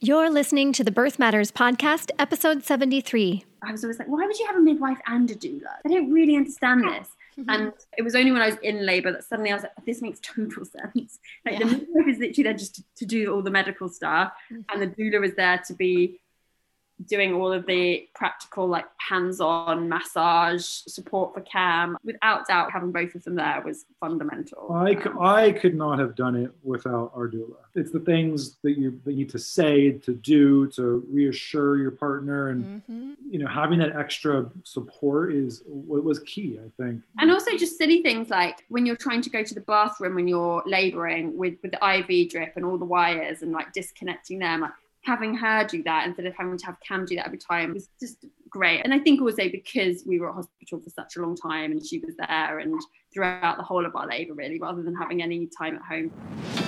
You're listening to the Birth Matters Podcast, episode 73. I was always like, why would you have a midwife and a doula? I don't really understand this. Mm-hmm. And it was only when I was in labour that suddenly I was like, this makes total sense. Like yeah. the midwife is literally there just to, to do all the medical stuff, mm-hmm. and the doula is there to be doing all of the practical like hands-on massage support for cam. Without doubt having both of them there was fundamental. I could, I could not have done it without our doula it's the things that you that you need to say to do to reassure your partner and mm-hmm. you know having that extra support is what was key i think. And also just silly things like when you're trying to go to the bathroom when you're laboring with with the iv drip and all the wires and like disconnecting them like having her do that instead of having to have Cam do that every time was just great. And I think also because we were at hospital for such a long time and she was there and throughout the whole of our labour really, rather than having any time at home.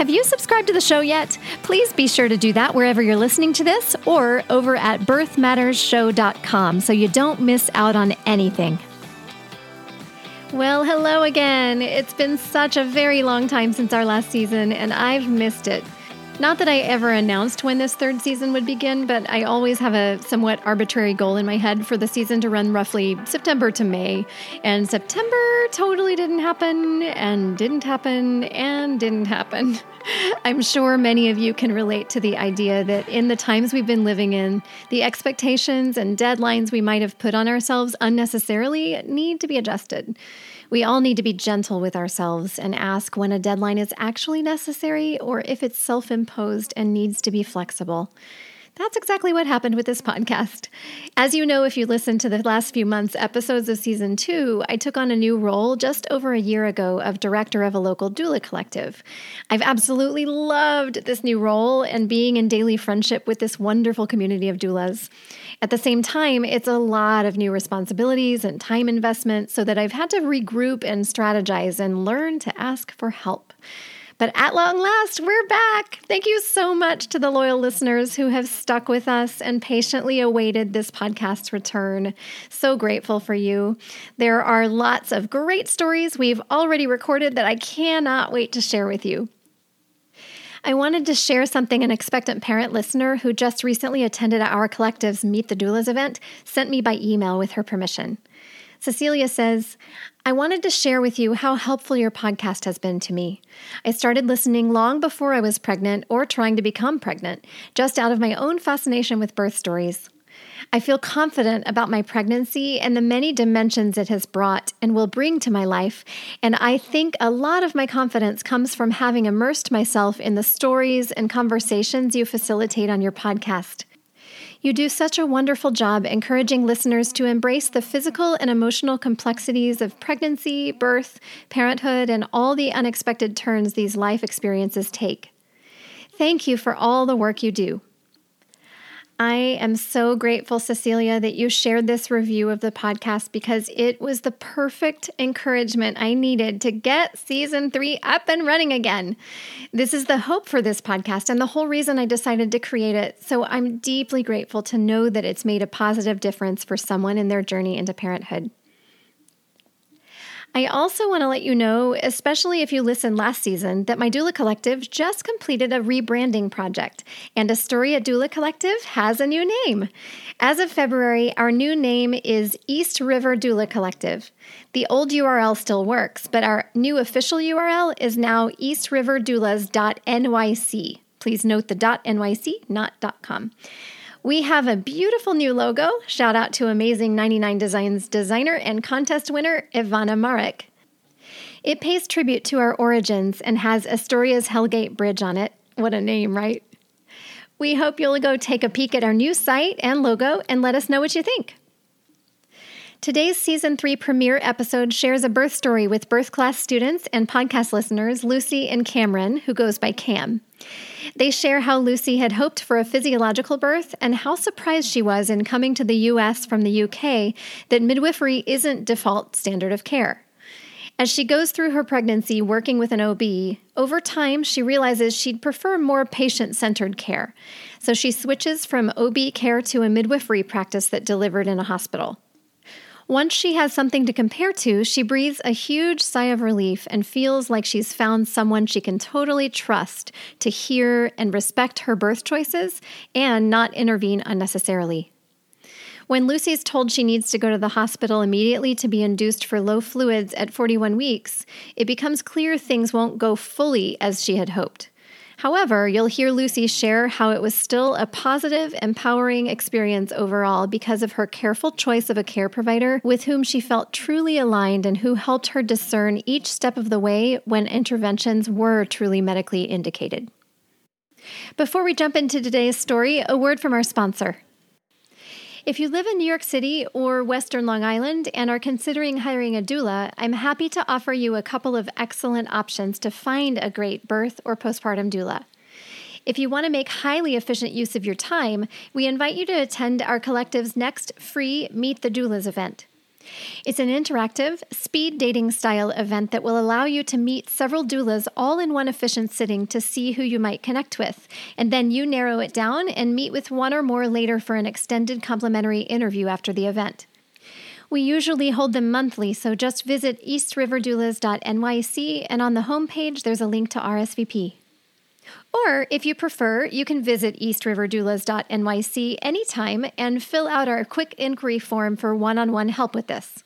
Have you subscribed to the show yet? Please be sure to do that wherever you're listening to this or over at birthmattersshow.com so you don't miss out on anything. Well, hello again. It's been such a very long time since our last season, and I've missed it. Not that I ever announced when this third season would begin, but I always have a somewhat arbitrary goal in my head for the season to run roughly September to May. And September totally didn't happen, and didn't happen, and didn't happen. I'm sure many of you can relate to the idea that in the times we've been living in, the expectations and deadlines we might have put on ourselves unnecessarily need to be adjusted. We all need to be gentle with ourselves and ask when a deadline is actually necessary or if it's self imposed and needs to be flexible. That's exactly what happened with this podcast. As you know, if you listened to the last few months' episodes of season two, I took on a new role just over a year ago of director of a local doula collective. I've absolutely loved this new role and being in daily friendship with this wonderful community of doulas. At the same time, it's a lot of new responsibilities and time investment, so that I've had to regroup and strategize and learn to ask for help. But at long last, we're back. Thank you so much to the loyal listeners who have stuck with us and patiently awaited this podcast's return. So grateful for you. There are lots of great stories we've already recorded that I cannot wait to share with you. I wanted to share something an expectant parent listener who just recently attended our collective's Meet the Doulas event sent me by email with her permission. Cecilia says, I wanted to share with you how helpful your podcast has been to me. I started listening long before I was pregnant or trying to become pregnant, just out of my own fascination with birth stories. I feel confident about my pregnancy and the many dimensions it has brought and will bring to my life, and I think a lot of my confidence comes from having immersed myself in the stories and conversations you facilitate on your podcast. You do such a wonderful job encouraging listeners to embrace the physical and emotional complexities of pregnancy, birth, parenthood, and all the unexpected turns these life experiences take. Thank you for all the work you do. I am so grateful, Cecilia, that you shared this review of the podcast because it was the perfect encouragement I needed to get season three up and running again. This is the hope for this podcast and the whole reason I decided to create it. So I'm deeply grateful to know that it's made a positive difference for someone in their journey into parenthood. I also want to let you know, especially if you listened last season, that my Doula Collective just completed a rebranding project, and Astoria Doula Collective has a new name. As of February, our new name is East River Doula Collective. The old URL still works, but our new official URL is now eastriverdoulas.nyc. Please note the .nyc, not .com. We have a beautiful new logo. Shout out to Amazing 99 Designs designer and contest winner Ivana Marek. It pays tribute to our origins and has Astoria's Hellgate Bridge on it. What a name, right? We hope you'll go take a peek at our new site and logo and let us know what you think. Today's season three premiere episode shares a birth story with birth class students and podcast listeners Lucy and Cameron, who goes by Cam. They share how Lucy had hoped for a physiological birth and how surprised she was in coming to the US from the UK that midwifery isn't default standard of care. As she goes through her pregnancy working with an OB, over time she realizes she'd prefer more patient centered care. So she switches from OB care to a midwifery practice that delivered in a hospital. Once she has something to compare to, she breathes a huge sigh of relief and feels like she's found someone she can totally trust to hear and respect her birth choices and not intervene unnecessarily. When Lucy's told she needs to go to the hospital immediately to be induced for low fluids at 41 weeks, it becomes clear things won't go fully as she had hoped. However, you'll hear Lucy share how it was still a positive, empowering experience overall because of her careful choice of a care provider with whom she felt truly aligned and who helped her discern each step of the way when interventions were truly medically indicated. Before we jump into today's story, a word from our sponsor. If you live in New York City or Western Long Island and are considering hiring a doula, I'm happy to offer you a couple of excellent options to find a great birth or postpartum doula. If you want to make highly efficient use of your time, we invite you to attend our collective's next free Meet the Doulas event. It's an interactive, speed dating style event that will allow you to meet several doulas all in one efficient sitting to see who you might connect with. And then you narrow it down and meet with one or more later for an extended complimentary interview after the event. We usually hold them monthly, so just visit eastriverdoulas.nyc and on the homepage there's a link to RSVP. Or if you prefer, you can visit eastriverdoulas.nyc anytime and fill out our quick inquiry form for one on one help with this.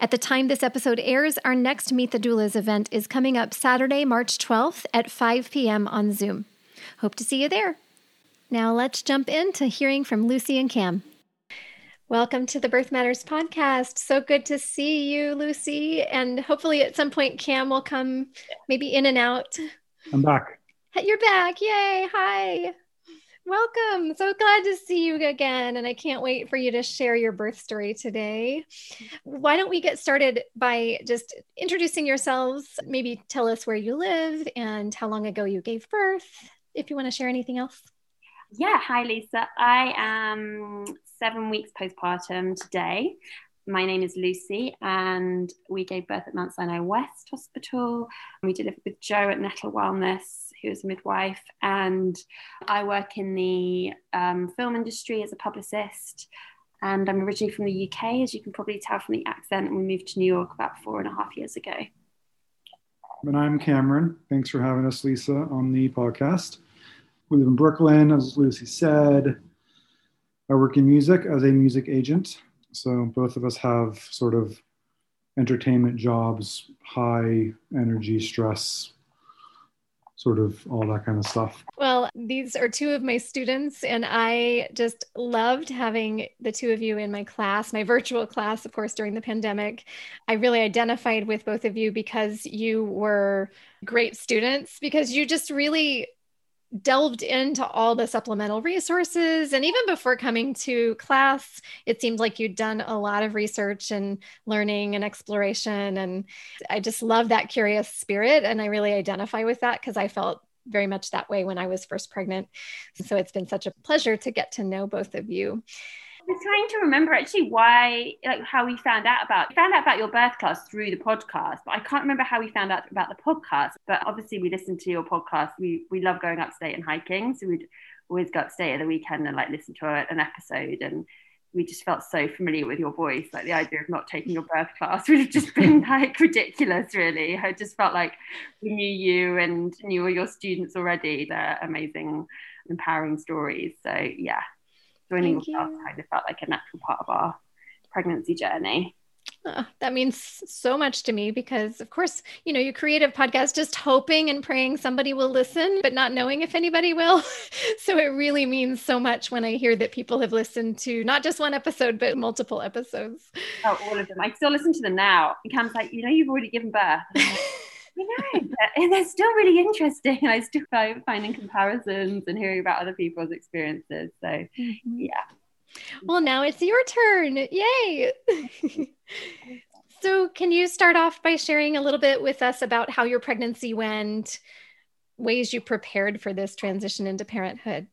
At the time this episode airs, our next Meet the Doulas event is coming up Saturday, March 12th at 5 p.m. on Zoom. Hope to see you there. Now let's jump into hearing from Lucy and Cam. Welcome to the Birth Matters podcast. So good to see you, Lucy. And hopefully at some point, Cam will come maybe in and out. I'm back. You're back. Yay. Hi. Welcome. So glad to see you again. And I can't wait for you to share your birth story today. Why don't we get started by just introducing yourselves? Maybe tell us where you live and how long ago you gave birth, if you want to share anything else. Yeah. Hi, Lisa. I am seven weeks postpartum today. My name is Lucy, and we gave birth at Mount Sinai West Hospital. We delivered with Joe at Nettle Wellness who is a midwife, and I work in the um, film industry as a publicist. And I'm originally from the UK, as you can probably tell from the accent. And We moved to New York about four and a half years ago. And I'm Cameron. Thanks for having us, Lisa, on the podcast. We live in Brooklyn, as Lucy said. I work in music as a music agent. So both of us have sort of entertainment jobs, high energy, stress sort of all that kind of stuff. Well, these are two of my students, and I just loved having the two of you in my class, my virtual class, of course, during the pandemic. I really identified with both of you because you were great students, because you just really delved into all the supplemental resources. And even before coming to class, it seemed like you'd done a lot of research and learning and exploration. And I just love that curious spirit. And I really identify with that because I felt very much that way when I was first pregnant. So it's been such a pleasure to get to know both of you. I was trying to remember actually why, like how we found out about we found out about your birth class through the podcast, but I can't remember how we found out about the podcast. But obviously, we listened to your podcast. We we love going upstate and hiking, so we'd always go upstate at the weekend and like listen to a, an episode and we just felt so familiar with your voice. Like the idea of not taking your birth class would have just been like ridiculous, really. I just felt like we knew you and knew all your students already. They're amazing, empowering stories. So yeah, joining Thank us kind of felt like a natural part of our pregnancy journey. Oh, that means so much to me because, of course, you know, you create a podcast just hoping and praying somebody will listen, but not knowing if anybody will. so it really means so much when I hear that people have listened to not just one episode, but multiple episodes. Oh, all of them. I still listen to them now. And Cam's like, you know, you've already given birth. you know, but they're still really interesting. I still find finding comparisons and hearing about other people's experiences. So, mm-hmm. yeah. Well, now it's your turn. Yay. So, can you start off by sharing a little bit with us about how your pregnancy went, ways you prepared for this transition into parenthood?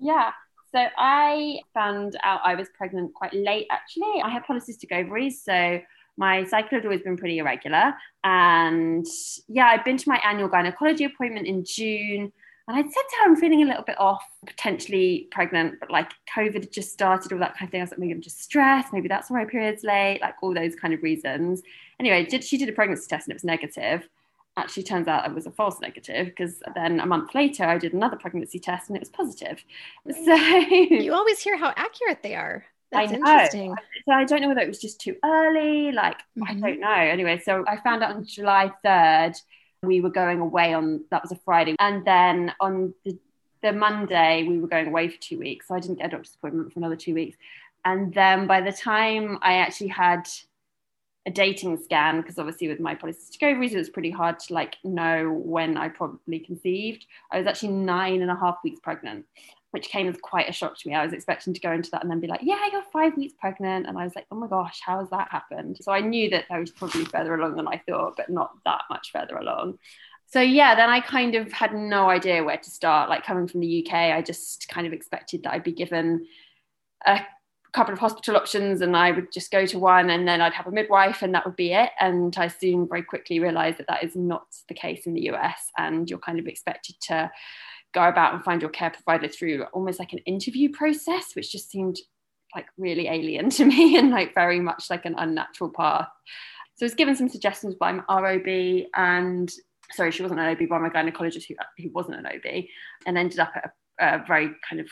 Yeah. So, I found out I was pregnant quite late, actually. I had polycystic ovaries. So, my cycle had always been pretty irregular. And yeah, I'd been to my annual gynecology appointment in June. And I'd said to her, I'm feeling a little bit off, potentially pregnant, but like COVID had just started, all that kind of thing. I was like, maybe I'm just stressed. Maybe that's why my period's late, like all those kind of reasons. Anyway, did, she did a pregnancy test and it was negative. Actually, turns out it was a false negative because then a month later I did another pregnancy test and it was positive. So you always hear how accurate they are. That's I know. interesting. So I don't know whether it was just too early. Like mm-hmm. I don't know. Anyway, so I found out on July 3rd we were going away on that was a Friday, and then on the the Monday we were going away for two weeks. So I didn't get a doctor's appointment for another two weeks, and then by the time I actually had a dating scan because obviously with my polycystic ovaries it was pretty hard to like know when I probably conceived. I was actually nine and a half weeks pregnant, which came as quite a shock to me. I was expecting to go into that and then be like, yeah, you're five weeks pregnant. And I was like, oh my gosh, how has that happened? So I knew that I was probably further along than I thought, but not that much further along. So yeah, then I kind of had no idea where to start. Like coming from the UK, I just kind of expected that I'd be given a couple of hospital options and I would just go to one and then I'd have a midwife and that would be it. And I soon very quickly realized that that is not the case in the US and you're kind of expected to go about and find your care provider through almost like an interview process, which just seemed like really alien to me and like very much like an unnatural path. So I was given some suggestions by my ROB and sorry, she wasn't an OB, by my gynecologist who, who wasn't an OB, and ended up at a, a very kind of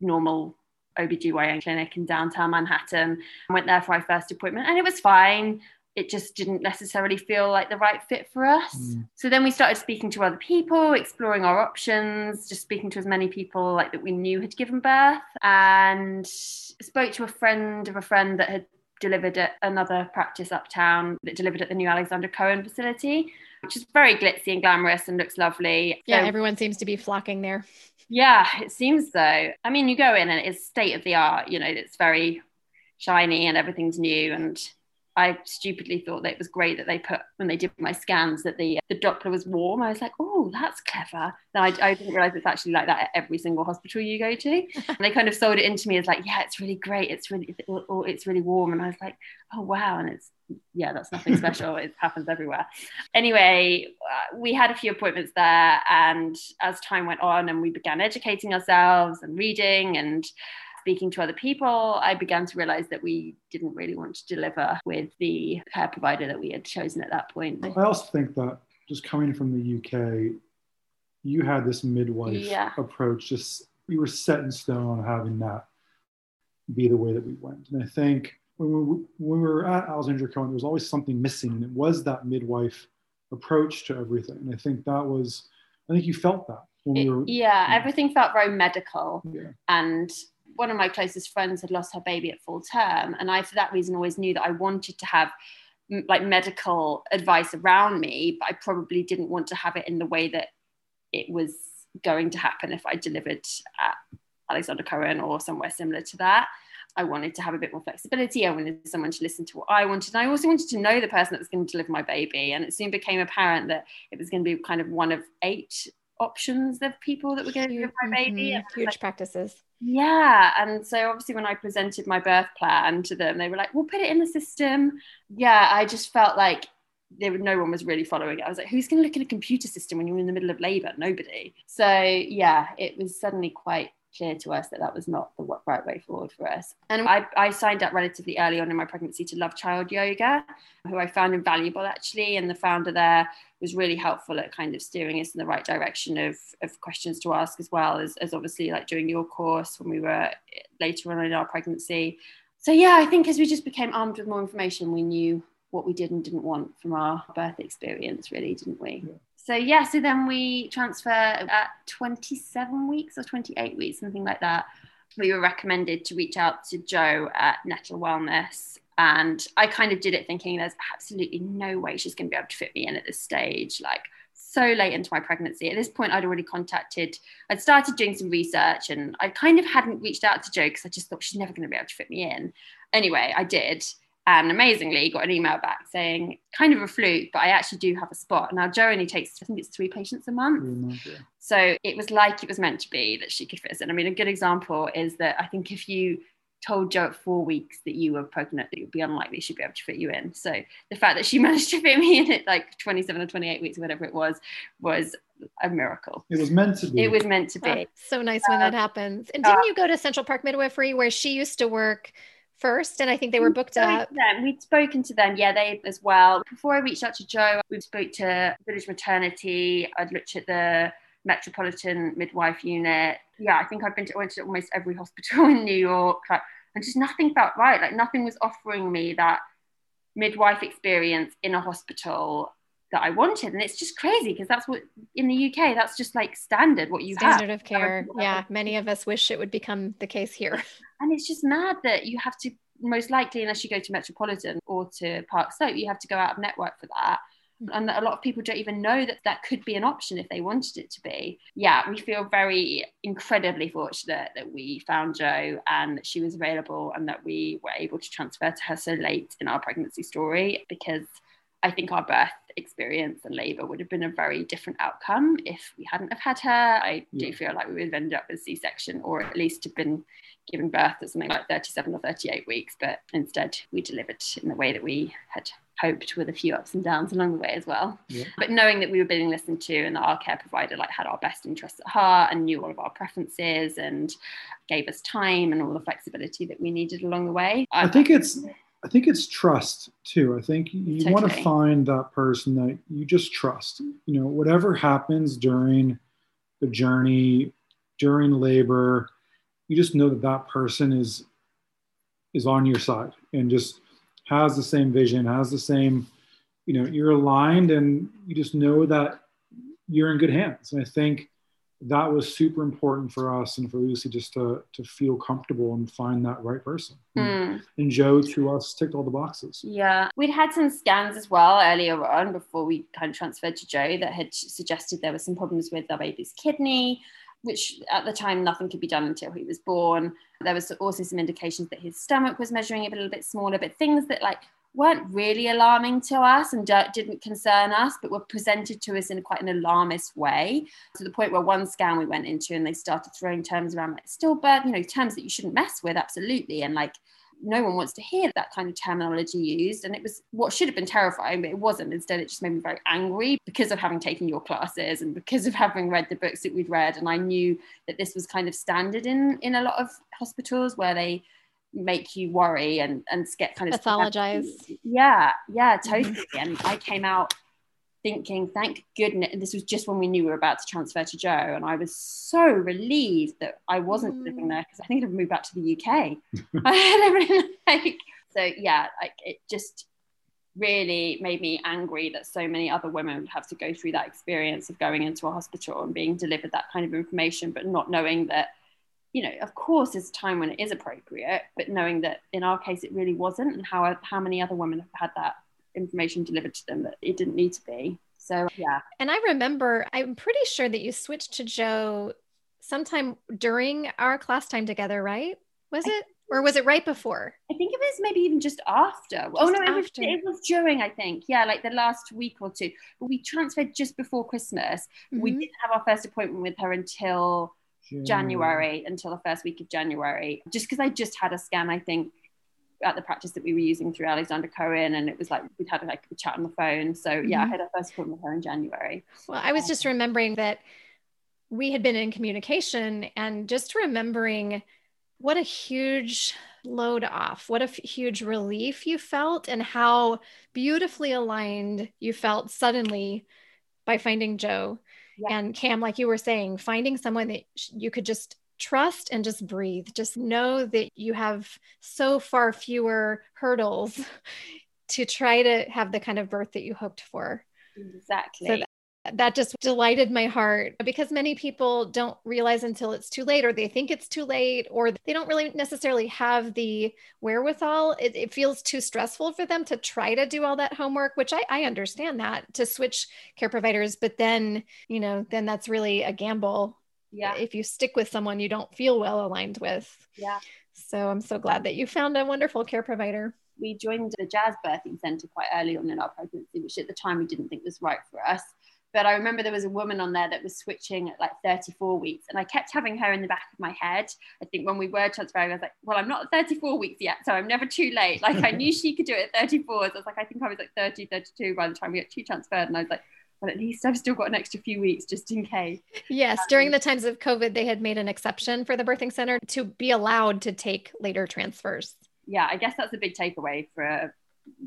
normal OBGYN clinic in downtown Manhattan. Went there for my first appointment and it was fine it just didn't necessarily feel like the right fit for us. Mm. So then we started speaking to other people, exploring our options, just speaking to as many people like that we knew had given birth, and spoke to a friend of a friend that had delivered at another practice uptown that delivered at the new Alexandra Cohen facility, which is very glitzy and glamorous and looks lovely. Yeah, so, everyone seems to be flocking there. Yeah, it seems so. I mean, you go in and it's state of the art, you know, it's very shiny and everything's new and I stupidly thought that it was great that they put when they did my scans that the the Doppler was warm. I was like, oh, that's clever. And I, I didn't realize it's actually like that at every single hospital you go to. and they kind of sold it into me as like, yeah, it's really great. It's really or, it's really warm. And I was like, oh wow. And it's yeah, that's nothing special. it happens everywhere. Anyway, uh, we had a few appointments there, and as time went on, and we began educating ourselves and reading and speaking to other people, I began to realize that we didn't really want to deliver with the care provider that we had chosen at that point. I also think that just coming from the UK, you had this midwife yeah. approach, just you were set in stone on having that be the way that we went. And I think when we, when we were at Alexandra Cohen, there was always something missing, and it was that midwife approach to everything. And I think that was, I think you felt that when we were. yeah, everything felt very medical. Yeah. And one of my closest friends had lost her baby at full term and i for that reason always knew that i wanted to have like medical advice around me but i probably didn't want to have it in the way that it was going to happen if i delivered at alexandra cohen or somewhere similar to that I wanted to have a bit more flexibility. I wanted someone to listen to what I wanted. And I also wanted to know the person that was going to deliver my baby. And it soon became apparent that it was going to be kind of one of eight options of people that were going to deliver my baby. Mm-hmm. Huge like, practices. Yeah. And so obviously when I presented my birth plan to them, they were like, we'll put it in the system. Yeah, I just felt like there no one was really following it. I was like, who's going to look at a computer system when you're in the middle of labor? Nobody. So yeah, it was suddenly quite clear to us that that was not the right way forward for us. And I, I signed up relatively early on in my pregnancy to Love Child Yoga, who I found invaluable actually. And the founder there was really helpful at kind of steering us in the right direction of, of questions to ask as well as, as obviously like during your course when we were eh, later on in our pregnancy. So yeah, I think as we just became armed with more information, we knew what we did and didn't want from our birth experience, really, didn't we? Yeah so yeah, so then we transfer at 27 weeks or 28 weeks, something like that. We were recommended to reach out to Joe at Nettle Wellness. And I kind of did it thinking there's absolutely no way she's going to be able to fit me in at this stage. Like, so late into my pregnancy. At this point, I'd already contacted, I'd started doing some research and I kind of hadn't reached out to Joe because I just thought she's never going to be able to fit me in. Anyway, I did. And amazingly, got an email back saying, kind of a fluke, but I actually do have a spot. Now, Jo only takes, I think it's three patients a month. Mm-hmm. So it was like it was meant to be that she could fit us in. I mean, a good example is that I think if you told Jo at four weeks that you were pregnant, it would be unlikely she'd be able to fit you in. So the fact that she managed to fit me in at like 27 or 28 weeks, or whatever it was, was a miracle. It was meant to be. It was meant to be. Oh, so nice when that happens. And didn't uh, you go to Central Park Midwifery where she used to work? First and I think they were booked up. Them. We'd spoken to them, yeah, they as well. Before I reached out to joe we spoke to Village Maternity. I'd looked at the Metropolitan Midwife Unit. Yeah, I think I've been to, went to almost every hospital in New York. Like, and just nothing felt right. Like nothing was offering me that midwife experience in a hospital that I wanted. And it's just crazy because that's what in the UK, that's just like standard what you standard have. of care. Yeah. Many of us wish it would become the case here. And it's just mad that you have to most likely, unless you go to Metropolitan or to Park Slope, you have to go out of network for that mm. and that a lot of people don't even know that that could be an option if they wanted it to be. Yeah, we feel very incredibly fortunate that we found Jo and that she was available and that we were able to transfer to her so late in our pregnancy story because I think our birth experience and labour would have been a very different outcome if we hadn't have had her. I do feel like we would have ended up with C-section or at least have been giving birth at something like 37 or 38 weeks, but instead we delivered in the way that we had hoped with a few ups and downs along the way as well. Yeah. But knowing that we were being listened to and that our care provider like had our best interests at heart and knew all of our preferences and gave us time and all the flexibility that we needed along the way. I, I think it's I think it's trust too. I think you totally. want to find that person that you just trust. You know, whatever happens during the journey, during labor, you just know that that person is is on your side and just has the same vision, has the same, you know, you're aligned and you just know that you're in good hands. And I think that was super important for us and for Lucy just to to feel comfortable and find that right person. Mm. And Joe, to us ticked all the boxes. Yeah. We'd had some scans as well earlier on before we kind of transferred to Joe that had suggested there were some problems with our baby's kidney which at the time nothing could be done until he was born. There was also some indications that his stomach was measuring a little bit smaller, but things that like weren't really alarming to us and didn't concern us, but were presented to us in quite an alarmist way. To the point where one scan we went into and they started throwing terms around like stillbirth, you know, terms that you shouldn't mess with, absolutely. And like no one wants to hear that kind of terminology used. And it was what should have been terrifying, but it wasn't. Instead, it just made me very angry because of having taken your classes and because of having read the books that we'd read. And I knew that this was kind of standard in in a lot of hospitals where they make you worry and and get kind of pathologize. Yeah, yeah, totally. Mm-hmm. And I came out thinking, thank goodness, and this was just when we knew we were about to transfer to Joe, and I was so relieved that I wasn't mm. living there because I think I'd moved back to the UK. like, so yeah, like it just really made me angry that so many other women would have to go through that experience of going into a hospital and being delivered that kind of information, but not knowing that, you know, of course, there's a time when it is appropriate, but knowing that in our case it really wasn't, and how how many other women have had that information delivered to them that it didn't need to be. So, yeah. And I remember, I'm pretty sure that you switched to Joe sometime during our class time together, right? Was it? Or was it right before? I think it was maybe even just after. Just oh no, it was, it was during. I think, yeah, like the last week or two. But we transferred just before Christmas. Mm-hmm. We didn't have our first appointment with her until January, January until the first week of January. Just because I just had a scan, I think at the practice that we were using through Alexandra Cohen, and it was like we'd had like a chat on the phone. So yeah, mm-hmm. I had a first appointment with her in January. Well, I was just remembering that we had been in communication, and just remembering what a huge load off, what a f- huge relief you felt, and how beautifully aligned you felt suddenly by finding Jo. Yeah. And Cam, like you were saying, finding someone that you could just trust and just breathe. Just know that you have so far fewer hurdles to try to have the kind of birth that you hoped for. Exactly. So that, just delighted my heart because many people don't realize until it's too late or they think it's too late or they don't really necessarily have the wherewithal. It, it, feels too stressful for them to try to do all that homework which I, I understand that to switch care providers but then you know then that's really a gamble. Yeah. If you stick with someone you don't feel well aligned with. Yeah. So i'm so glad that you found a wonderful care provider. We joined the Jazz Birthing Centre quite early on in our pregnancy, which at the time we didn't think was right for us. But I remember there was a woman on there that was switching at like 34 weeks, and I kept having her in the back of my head. I think when we were transferring, I was like, "Well, I'm not 34 weeks yet, so I'm never too late." Like I knew she could do it at 34. So I was like, I think I was like 30, 32 by the time we got two transferred, and I was like, but at least I've still got an extra few weeks just in case. Yes, um, during the times of COVID, they had made an exception for the birthing center to be allowed to take later transfers. Yeah, I guess that's a big takeaway for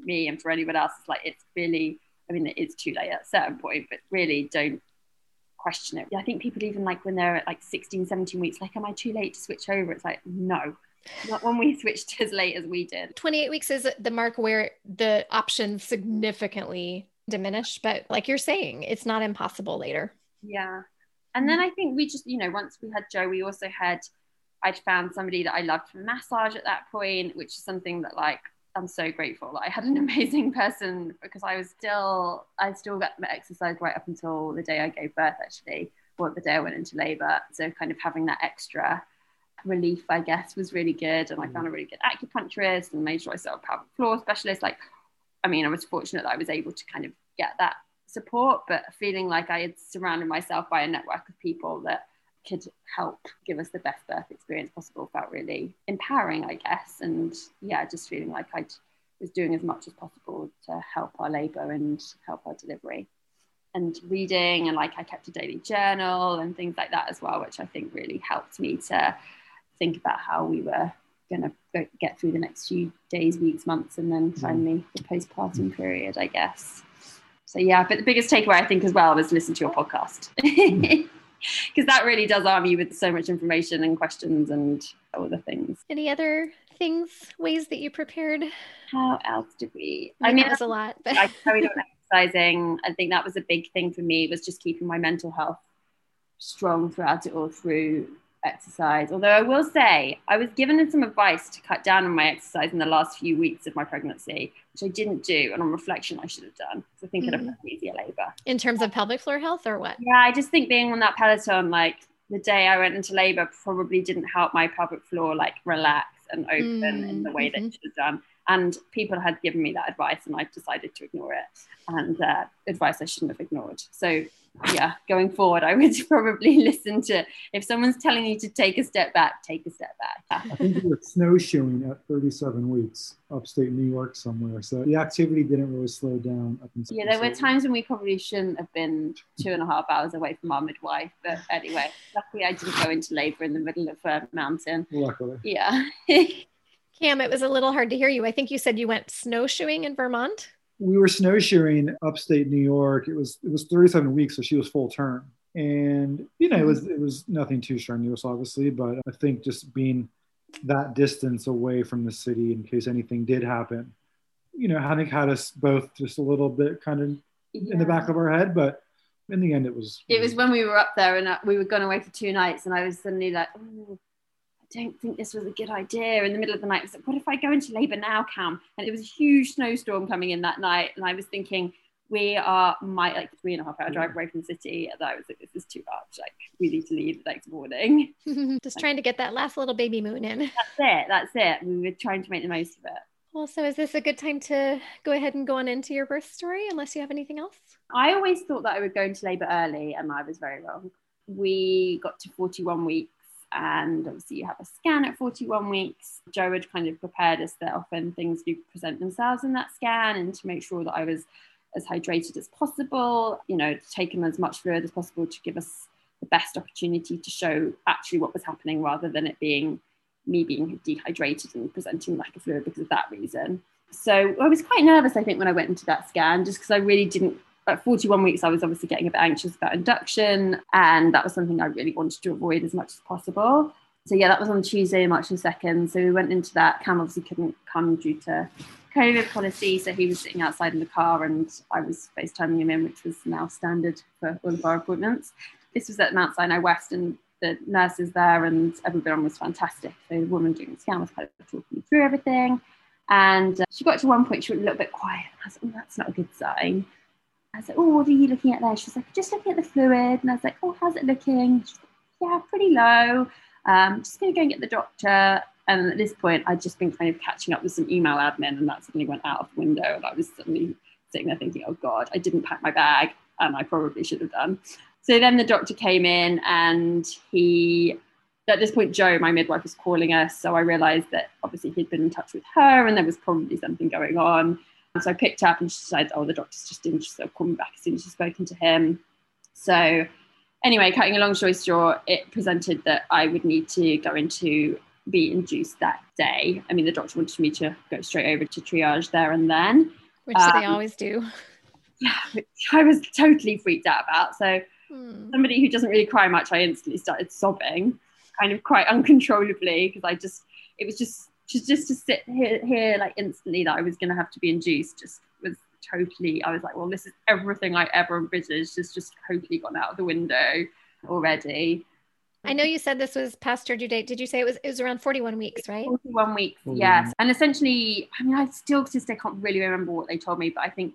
me and for anyone else. It's like it's really I mean, it is too late at a certain point, but really don't question it. I think people even like when they're at like 16, 17 weeks, like, am I too late to switch over? It's like, no, not when we switched as late as we did. 28 weeks is the mark where the options significantly diminish, but like you're saying, it's not impossible later. Yeah. And then I think we just, you know, once we had Joe, we also had, I'd found somebody that I loved from massage at that point, which is something that like I'm so grateful. That I had an amazing person because I was still I still got exercise right up until the day I gave birth actually or the day I went into labor. So kind of having that extra relief I guess was really good. And I mm. found a really good acupuncturist and made sure I saw a pelvic floor specialist. Like I mean I was fortunate that I was able to kind of get that support but feeling like I had surrounded myself by a network of people that could help give us the best birth experience possible felt really empowering, I guess. And yeah, just feeling like I was doing as much as possible to help our labour and help our delivery. And reading, and like I kept a daily journal and things like that as well, which I think really helped me to think about how we were going to get through the next few days, weeks, months, and then mm-hmm. finally the postpartum period, I guess. So yeah, but the biggest takeaway I think as well was listen to your podcast. because that really does arm you with so much information and questions and all the things. Any other things, ways that you prepared? How else did we? I, I mean, it was a lot. But I carried on exercising. I think that was a big thing for me was just keeping my mental health strong throughout it all through exercise. Although I will say, I was given some advice to cut down on my exercise in the last few weeks of my pregnancy, which I didn't do. And on reflection, I should have done. So I think mm-hmm. would have easier labor. In terms of pelvic floor health or what? Yeah, I just think being on that Peloton, like the day I went into labor, probably didn't help my pelvic floor like relax and open mm-hmm. in the way that it mm-hmm. should have done. And people had given me that advice, and I decided to ignore it. And uh, advice I shouldn't have ignored. So yeah, going forward, I would probably listen to if someone's telling you to take a step back, take a step back. I think you were snowshoeing at 37 weeks upstate New York somewhere. So the activity didn't really slow down. Up yeah, there were times when we probably shouldn't have been two and a half hours away from our midwife. But anyway, luckily I didn't go into labor in the middle of a mountain. Luckily. Yeah. Cam, it was a little hard to hear you. I think you said you went snowshoeing in Vermont we were snowshoeing upstate New York. It was it was 37 weeks, so she was full term, and you know it was it was nothing too strenuous, obviously, but I think just being that distance away from the city in case anything did happen, you know, think had us both just a little bit kind of yeah. in the back of our head, but in the end, it was. It was when we were up there and uh, we were going away for two nights, and I was suddenly like, oh don't think this was a good idea. In the middle of the night, I was like, what if I go into labor now, Cam? And it was a huge snowstorm coming in that night. And I was thinking, we are my like three and a half hour drive away from the city. And I was like, this is too much. Like, we need to leave the next morning. Just trying to get that last little baby moon in. That's it. That's it. We were trying to make the most of it. Well, so is this a good time to go ahead and go on into your birth story, unless you have anything else? I always thought that I would go into labor early, and I was very wrong. We got to 41 weeks and obviously you have a scan at 41 weeks. Joe had kind of prepared us that often things do present themselves in that scan and to make sure that I was as hydrated as possible, you know, taken as much fluid as possible to give us the best opportunity to show actually what was happening rather than it being me being dehydrated and presenting lack of fluid because of that reason. So I was quite nervous, I think, when I went into that scan, just because I really didn't at 41 weeks, I was obviously getting a bit anxious about induction, and that was something I really wanted to avoid as much as possible. So yeah, that was on Tuesday, March the 2nd. So we went into that. Cam obviously couldn't come due to COVID policy, so he was sitting outside in the car, and I was FaceTiming him in, which was now standard for all of our appointments. This was at Mount Sinai West, and the nurses there and everyone was fantastic. So the woman doing the scan was kind of talking me through everything. And uh, she got to one point, she went a little bit quiet. I was like, oh, that's not a good sign. I was like, oh, what are you looking at there? Was like, just looking at the fluid. And I was like, oh, how's it looking? Like, yeah, pretty low. Um, just going to go and get the doctor. And at this point, I'd just been kind of catching up with some email admin, and that suddenly went out of the window. And I was suddenly sitting there thinking, oh God, I didn't pack my bag, and I probably should have done. So then the doctor came in, and he, at this point, Joe, my midwife, was calling us. So I realized that obviously he'd been in touch with her, and there was probably something going on. And so I picked up, and she said, oh, the doctor's just in. She call me back as soon as she's spoken to him. So anyway, cutting a long story short, it presented that I would need to go into be induced that day. I mean, the doctor wanted me to go straight over to triage there and then. Which um, they always do. Yeah, which I was totally freaked out about. So, hmm. somebody who doesn't really cry much, I instantly started sobbing, kind of quite uncontrollably, because I just, it was just, just, just to sit here, here like instantly that I was going to have to be induced just was totally, I was like, well, this is everything I ever envisaged, it's just totally gone out of the window already. I know you said this was past your due date. Did you say it was it was around 41 weeks, right? 41 weeks, yes. And essentially, I mean, I still to this day can't really remember what they told me, but I think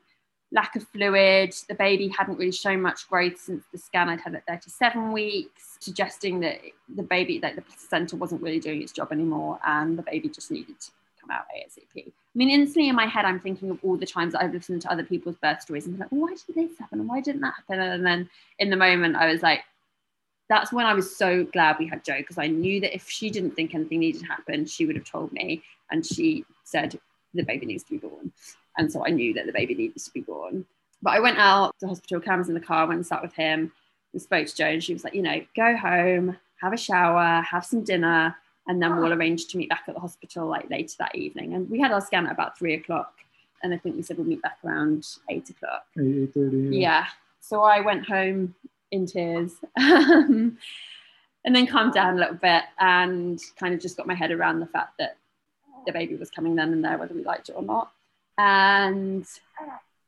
lack of fluid, the baby hadn't really shown much growth since the scan. I'd had at 37 weeks, suggesting that the baby, that the placenta wasn't really doing its job anymore, and the baby just needed to come out ASAP. I mean, instantly in my head, I'm thinking of all the times that I've listened to other people's birth stories and like, why didn't this happen? And why didn't that happen? And then in the moment, I was like, that's when I was so glad we had Joe because I knew that if she didn't think anything needed to happen, she would have told me. And she said, the baby needs to be born. And so I knew that the baby needed to be born. But I went out to hospital, Cam was in the car, went and sat with him. We spoke to Joe, and she was like, you know, go home, have a shower, have some dinner, and then we'll arrange to meet back at the hospital like later that evening. And we had our scan at about three o'clock. And I think we said we'll meet back around eight o'clock. Eight thirty. Yeah. yeah. So I went home in tears. Um, and then calmed down a little bit and kind of just got my head around the fact that the baby was coming then and there, whether we liked it or not. And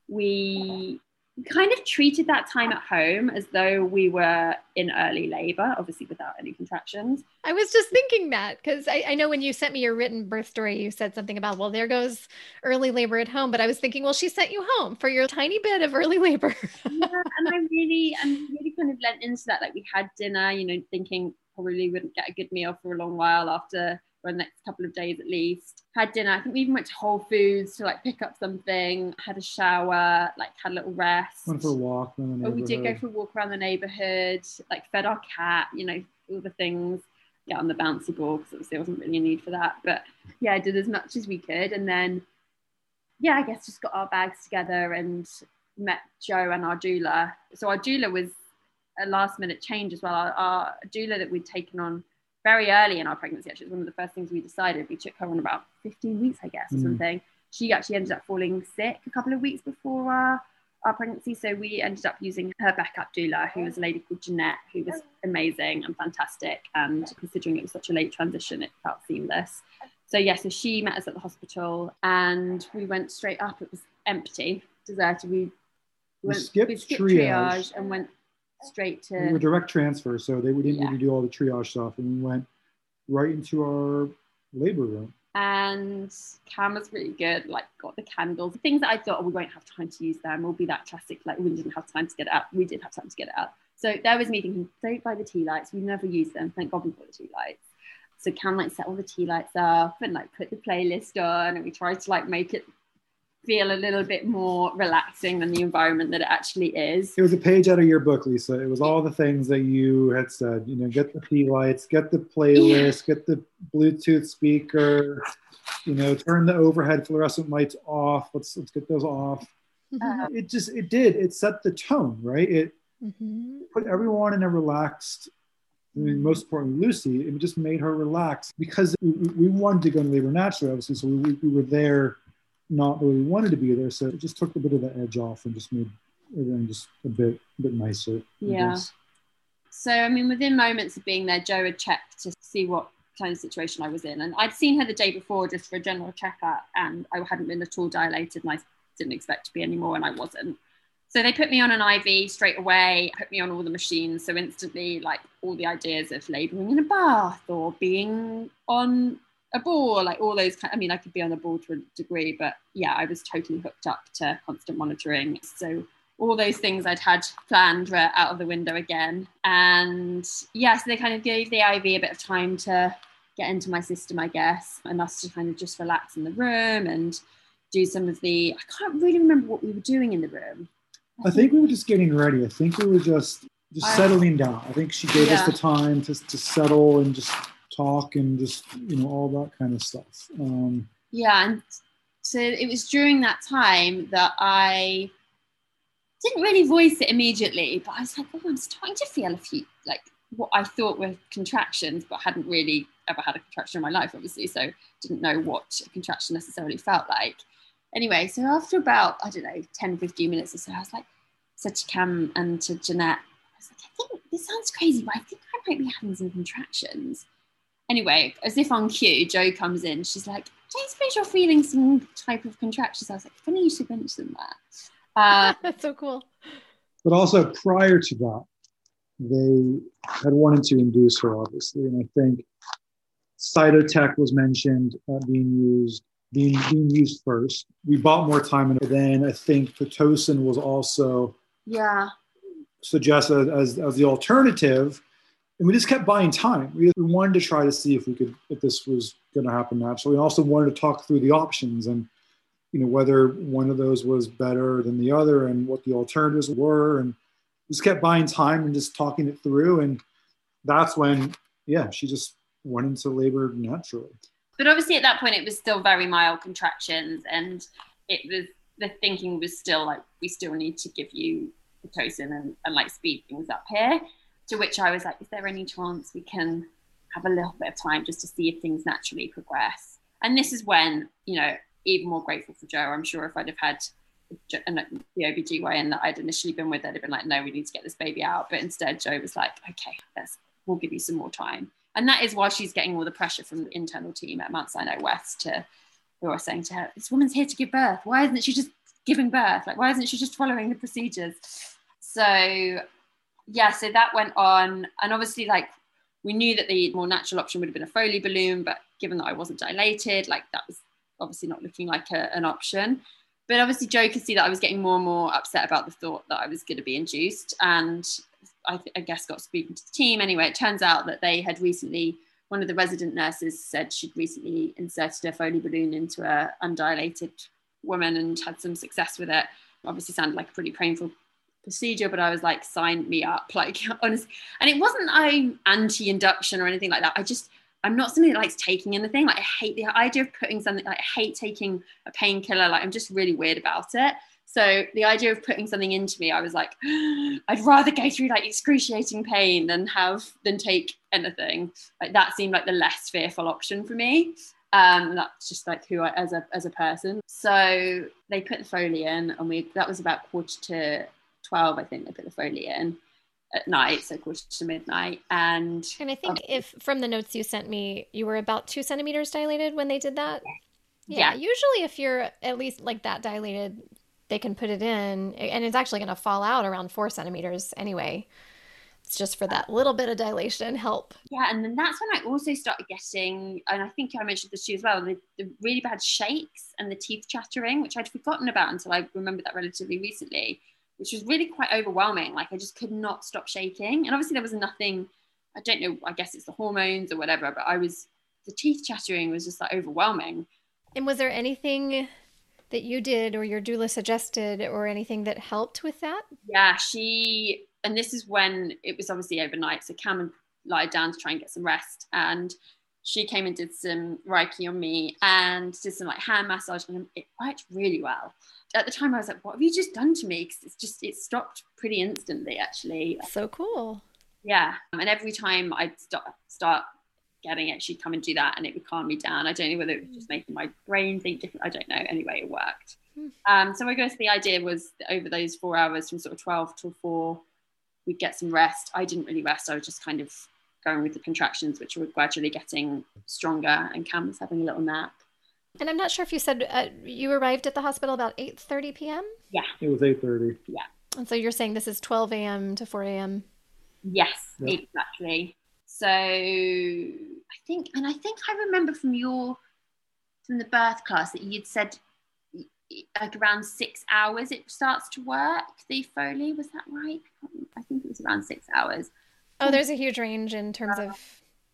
we kind of treated that time at home as though we were in early labor, obviously without any contractions. I was just thinking that because I, I, know when you sent me your written birth story, you said something about, well, there goes early labor at home. But I was thinking, well, she sent you home for your tiny bit of early labor. yeah, and I really, and really kind of lent into that. Like we had dinner, you know, thinking probably wouldn't get a good meal for a long while after for the next couple of days at least. Had dinner. I think we even went to Whole Foods to like pick up something. Had a shower. Like had a little rest. Went for a walk. Oh, we did go for a walk around the neighborhood. Like fed our cat. You know all the things. Get on the bouncy ball because obviously there wasn't really a need for that. But yeah, I did as much as we could, and then yeah, I guess just got our bags together and met Joe and our doula. So our doula was a last minute change as well. Our, our doula that we'd taken on very early in our pregnancy, actually, it was one of the first things we decided. We took her on about 15 weeks, I guess, or mm. something. She actually ended up falling sick a couple of weeks before our, our pregnancy. So we ended up using her backup doula, who was a lady called Jeanette, who was amazing and fantastic. And considering it was such a late transition, it felt seamless. So, yeah, so she met us at the hospital and we went straight up. It was empty, deserted. We, we went, skipped, we skipped triage. triage and went straight to we were direct transfer, so they we didn't yeah. need to do all the triage stuff, and we went right into our labor room. And Cam was really good, like got the candles, The things that I thought oh, we won't have time to use them. We'll be that classic, like we didn't have time to get it out. We did have time to get it out. So there was me thinking, don't buy the tea lights. We never use them. Thank God we bought the tea lights. So Cam like set all the tea lights up and like put the playlist on, and we tried to like make it feel a little bit more relaxing than the environment that it actually is. It was a page out of your book, Lisa. It was all the things that you had said. You know, get the tea lights, get the playlist, yeah. get the Bluetooth speaker. You know, turn the overhead fluorescent lights off. Let's let's get those off. Mm-hmm. It just it did. It set the tone, right? It mm-hmm. put everyone in a relaxed I mean, most importantly, Lucy, it just made her relax because we, we wanted to go into labor naturally, obviously. So we, we were there not we wanted to be there. So it just took a bit of the edge off and just made everything just a bit a bit nicer. Yeah. So I mean, within moments of being there, Joe had checked to see what kind of situation I was in, and I'd seen her the day before just for a general checkup, and I hadn't been at all dilated, and I didn't expect to be anymore, and I wasn't. So they put me on an IV straight away, put me on all the machines. So instantly, like all the ideas of labouring in a bath or being on a ball, like all those. Kind, I mean, I could be on a ball to a degree, but yeah, I was totally hooked up to constant monitoring. So all those things I'd had planned were out of the window again. And yeah, so they kind of gave the IV a bit of time to get into my system, I guess, and us to kind of just relax in the room and do some of the. I can't really remember what we were doing in the room. I think we were just getting ready. I think we were just just settling down. I think she gave yeah. us the time to, to settle and just talk and just you know all that kind of stuff. Um, yeah, and so it was during that time that I didn't really voice it immediately, but I was like, oh, I'm starting to feel a few like what I thought were contractions, but hadn't really ever had a contraction in my life, obviously, so didn't know what a contraction necessarily felt like. Anyway, so after about, I don't know, 10, 15 minutes or so, I was like, said to Cam and to Jeanette, I was like, I think this sounds crazy, but I think I might be having some contractions. Anyway, as if on cue, Joe comes in. She's like, do you suppose you're feeling some type of contractions? I was like, funny you should mention that. Uh, That's so cool. But also prior to that, they had wanted to induce her, obviously. And I think Cytotec was mentioned uh, being used being being used first. We bought more time, and then I think pitocin was also yeah suggested as as the alternative. And we just kept buying time. We, we wanted to try to see if we could if this was going to happen naturally. We also wanted to talk through the options and you know whether one of those was better than the other and what the alternatives were and just kept buying time and just talking it through and that's when yeah she just went into labor naturally but obviously at that point it was still very mild contractions and it was the thinking was still like we still need to give you pitocin and, and like speed things up here to which i was like is there any chance we can have a little bit of time just to see if things naturally progress and this is when you know even more grateful for jo i'm sure if i'd have had the OBGYN that I'd initially been with, they'd have been like, no, we need to get this baby out. But instead, Jo was like, okay, let's, we'll give you some more time. And that is why she's getting all the pressure from the internal team at Mount Sinai West to, who are saying to her, this woman's here to give birth. Why isn't she just giving birth? Like, why isn't she just following the procedures? So, yeah, so that went on. And obviously, like, we knew that the more natural option would have been a Foley balloon, but given that I wasn't dilated, like, that was obviously not looking like a, an option but obviously Joe could see that I was getting more and more upset about the thought that I was going to be induced, and I, I, guess got speaking to the team. Anyway, it turns out that they had recently, one of the resident nurses said she'd recently inserted a Foley balloon into a undilated woman and had some success with it. Obviously, sounded like a pretty painful procedure, but I was like, sign me up, like honest. And it wasn't I'm anti-induction or anything like that. I just I'm not somebody that likes taking anything. Like I hate the idea of putting something. Like I hate taking a painkiller. Like I'm just really weird about it. So the idea of putting something into me, I was like, I'd rather go through like excruciating pain than have than take anything. Like that seemed like the less fearful option for me. Um, that's just like who I as a as a person. So they put the Foley in, and we that was about quarter to twelve, I think they put the Foley in at night, so quarter to midnight. And and I think if from the notes you sent me, you were about two centimeters dilated when they did that. Yeah. yeah. Usually, if you're at least like that dilated, they can put it in, and it's actually going to fall out around four centimeters anyway. It's just for that little bit of dilation help. Yeah, and then that's when I also started getting, and I think I mentioned this to you as well, the, the really bad shakes and the teeth chattering, which I'd forgotten about until I remembered that relatively recently which was really quite overwhelming. Like I just could not stop shaking. And obviously there was nothing, I don't know, I guess it's the hormones or whatever, but I was, the teeth chattering was just like overwhelming. And was there anything that you did or your doula suggested or anything that helped with that? Yeah, she, and this is when it was obviously overnight. So Cam lied down to try and get some rest. And she came and did some Reiki on me and did some like hand massage and it worked really well. At the time I was like, what have you just done to me? Because it's just, it stopped pretty instantly actually. So cool. Yeah. And every time I'd start, start getting it, she'd come and do that and it would calm me down. I don't know whether it was just making my brain think different. I don't know. Anyway, it worked. Hmm. Um, so I guess the idea was over those four hours from sort of 12 till four, we'd get some rest. I didn't really rest. I was just kind of going with the contractions, which were gradually getting stronger, and Cam was having a little nap. And I'm not sure if you said uh, you arrived at the hospital about 8:30 p.m. Yeah, it was 8:30. Yeah. And so you're saying this is 12 a.m. to 4 a.m. Yes, yep. exactly. So I think, and I think I remember from your from the birth class that you'd said like around six hours it starts to work the foley was that right i think it was around six hours Oh, there's a huge range in terms of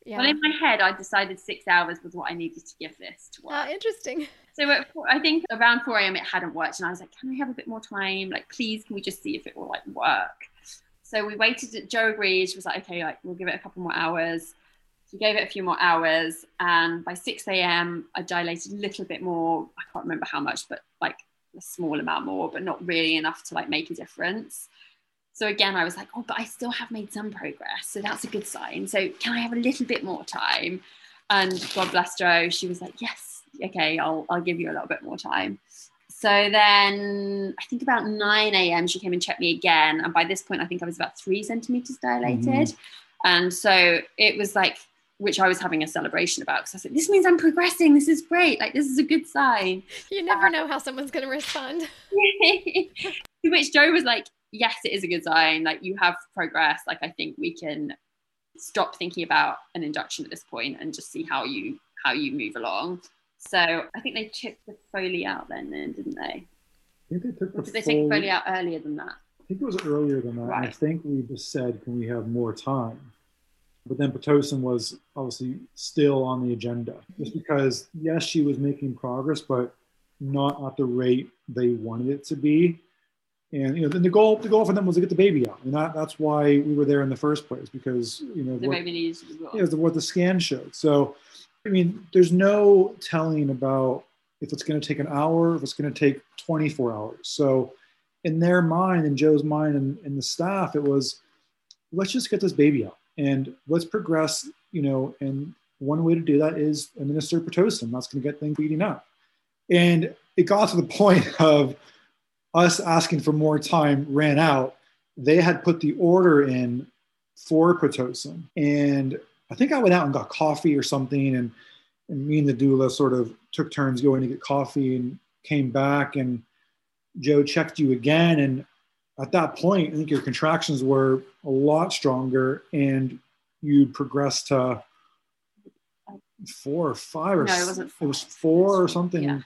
Yeah. Well, in my head, I decided six hours was what I needed to give this to work. Ah, interesting. So four, I think around 4 a.m. it hadn't worked, and I was like, "Can we have a bit more time? Like, please, can we just see if it will like work?" So we waited. Joe agreed. She was like, "Okay, like we'll give it a couple more hours." She gave it a few more hours, and by 6 a.m. I dilated a little bit more. I can't remember how much, but like a small amount more, but not really enough to like make a difference. So again, I was like, oh, but I still have made some progress. So that's a good sign. So can I have a little bit more time? And God bless Joe, she was like, yes, okay, I'll, I'll give you a little bit more time. So then I think about 9 a.m. she came and checked me again. And by this point, I think I was about three centimeters dilated. Mm-hmm. And so it was like, which I was having a celebration about because I said, this means I'm progressing. This is great. Like, this is a good sign. You never know how someone's going to respond. To which Joe was like, yes, it is a good sign. Like you have progress. Like I think we can stop thinking about an induction at this point and just see how you how you move along. So I think they took the Foley out then, then didn't they? I think they took the did they take Foley out earlier than that? I think it was earlier than that. Right. I think we just said, can we have more time? But then Pitocin was obviously still on the agenda, just because yes, she was making progress, but not at the rate they wanted it to be. And you know, then the goal the goal for them was to get the baby out, and that, that's why we were there in the first place because you know the what, baby needs to be Yeah, what the scan showed. So, I mean, there's no telling about if it's going to take an hour, if it's going to take 24 hours. So, in their mind, in Joe's mind, and, and the staff, it was let's just get this baby out and let's progress. You know, and one way to do that is administer pitocin. That's going to get things beating up. And it got to the point of us asking for more time ran out, they had put the order in for Pitocin. And I think I went out and got coffee or something. And, and me and the doula sort of took turns going to get coffee and came back. And Joe checked you again. And at that point, I think your contractions were a lot stronger and you'd progressed to four or five or no, it wasn't four. it was four or something. Yeah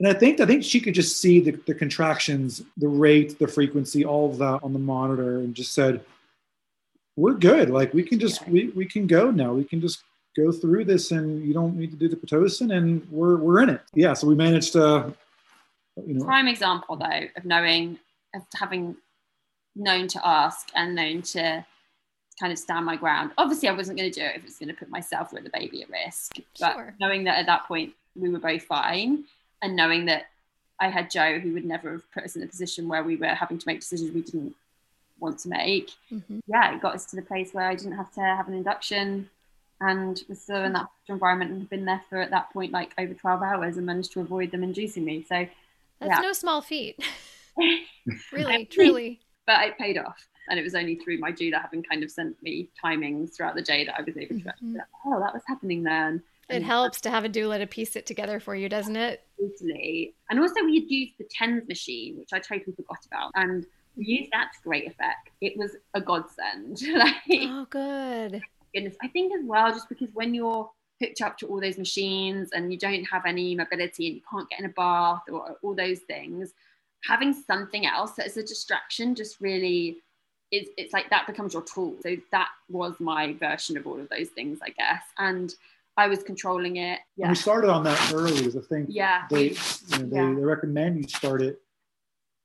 and I think I think she could just see the, the contractions, the rate, the frequency, all of that on the monitor, and just said, "We're good. Like we can just yeah. we, we can go now. We can just go through this, and you don't need to do the pitocin, and we're we're in it." Yeah. So we managed to, you know, prime example though of knowing of having known to ask and known to kind of stand my ground. Obviously, I wasn't going to do it if it's going to put myself or the baby at risk. But sure. knowing that at that point we were both fine and knowing that I had Joe who would never have put us in a position where we were having to make decisions we didn't want to make. Mm-hmm. Yeah, it got us to the place where I didn't have to have an induction and was still in that environment and had been there for at that point like over 12 hours and managed to avoid them inducing me. So that's yeah. no small feat. really, truly. But it paid off. And it was only through my doula having kind of sent me timings throughout the day that I was able to mm-hmm. oh, that was happening then. It helps to have a doula to piece it together for you, doesn't it? Totally. And also, we had used the TENS machine, which I totally forgot about, and we used that to great effect. It was a godsend. like, oh, good. Goodness, I think as well, just because when you're hooked up to all those machines and you don't have any mobility and you can't get in a bath or all those things, having something else that is a distraction just really is it's like that becomes your tool. So that was my version of all of those things, I guess. And I was controlling it. Yeah. And we started on that early as a thing. Yeah. They, you know, they, yeah. they recommend you start it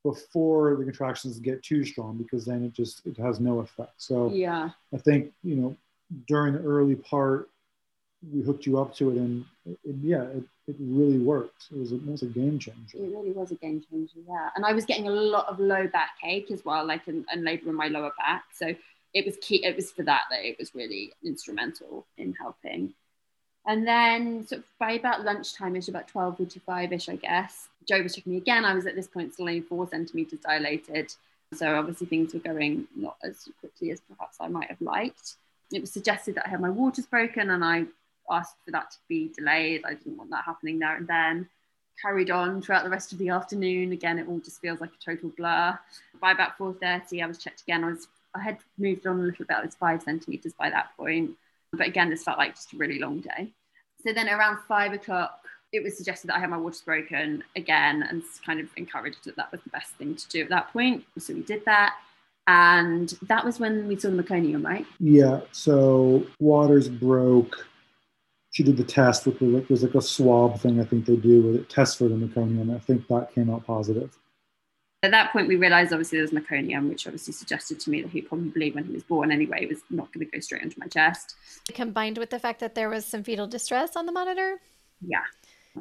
before the contractions get too strong because then it just it has no effect. So yeah, I think you know during the early part we hooked you up to it and it, it, yeah it, it really worked. It was, a, it was a game changer. It really was a game changer. Yeah, and I was getting a lot of low back ache as well, like and, and labour in my lower back. So it was key. It was for that that it was really instrumental in helping. And then sort of by about lunchtime ish, about 12 45 ish, I guess, Joe was checking me again. I was at this point still only four centimeters dilated. So obviously things were going not as quickly as perhaps I might have liked. It was suggested that I had my waters broken and I asked for that to be delayed. I didn't want that happening there and then. Carried on throughout the rest of the afternoon. Again, it all just feels like a total blur. By about 4.30, I was checked again. I was I had moved on a little bit. I was five centimeters by that point. But again, this felt like just a really long day. So then around five o'clock, it was suggested that I had my waters broken again and kind of encouraged that that was the best thing to do at that point. So we did that. And that was when we saw the meconium, right? Yeah. So waters broke. She did the test with the there's like a swab thing I think they do with it test for the meconium. I think that came out positive. At that point, we realised obviously there was meconium, which obviously suggested to me that he probably, when he was born anyway, was not going to go straight onto my chest. Combined with the fact that there was some fetal distress on the monitor. Yeah.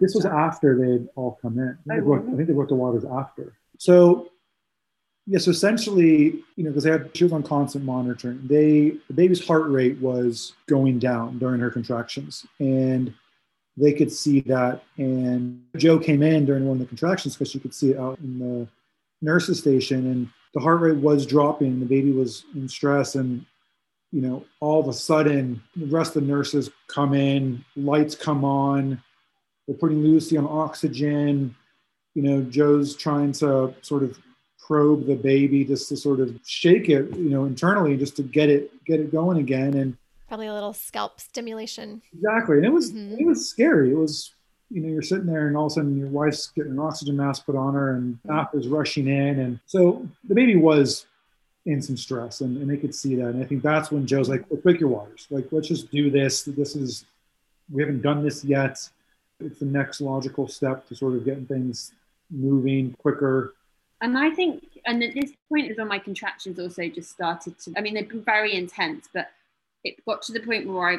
This was after they'd all come in. I think, they, oh, brought, I think they brought the waters after. So yeah, so essentially, you know, because they had she was on constant monitoring. They the baby's heart rate was going down during her contractions, and they could see that. And Joe came in during one of the contractions because she could see it out in the nurses station, and the heart rate was dropping. The baby was in stress, and you know, all of a sudden, the rest of the nurses come in, lights come on. They're putting Lucy on oxygen. You know, Joe's trying to sort of probe the baby just to sort of shake it, you know, internally just to get it get it going again. And probably a little scalp stimulation. Exactly. And it was mm-hmm. it was scary. It was you know, you're sitting there and all of a sudden your wife's getting an oxygen mask put on her and mm-hmm. is rushing in. And so the baby was in some stress and, and they could see that. And I think that's when Joe's like, let's break your waters. Like, let's just do this. This is, we haven't done this yet. It's the next logical step to sort of getting things moving quicker and I think, and at this point is when my contractions also just started to, I mean, they've been very intense, but it got to the point where I,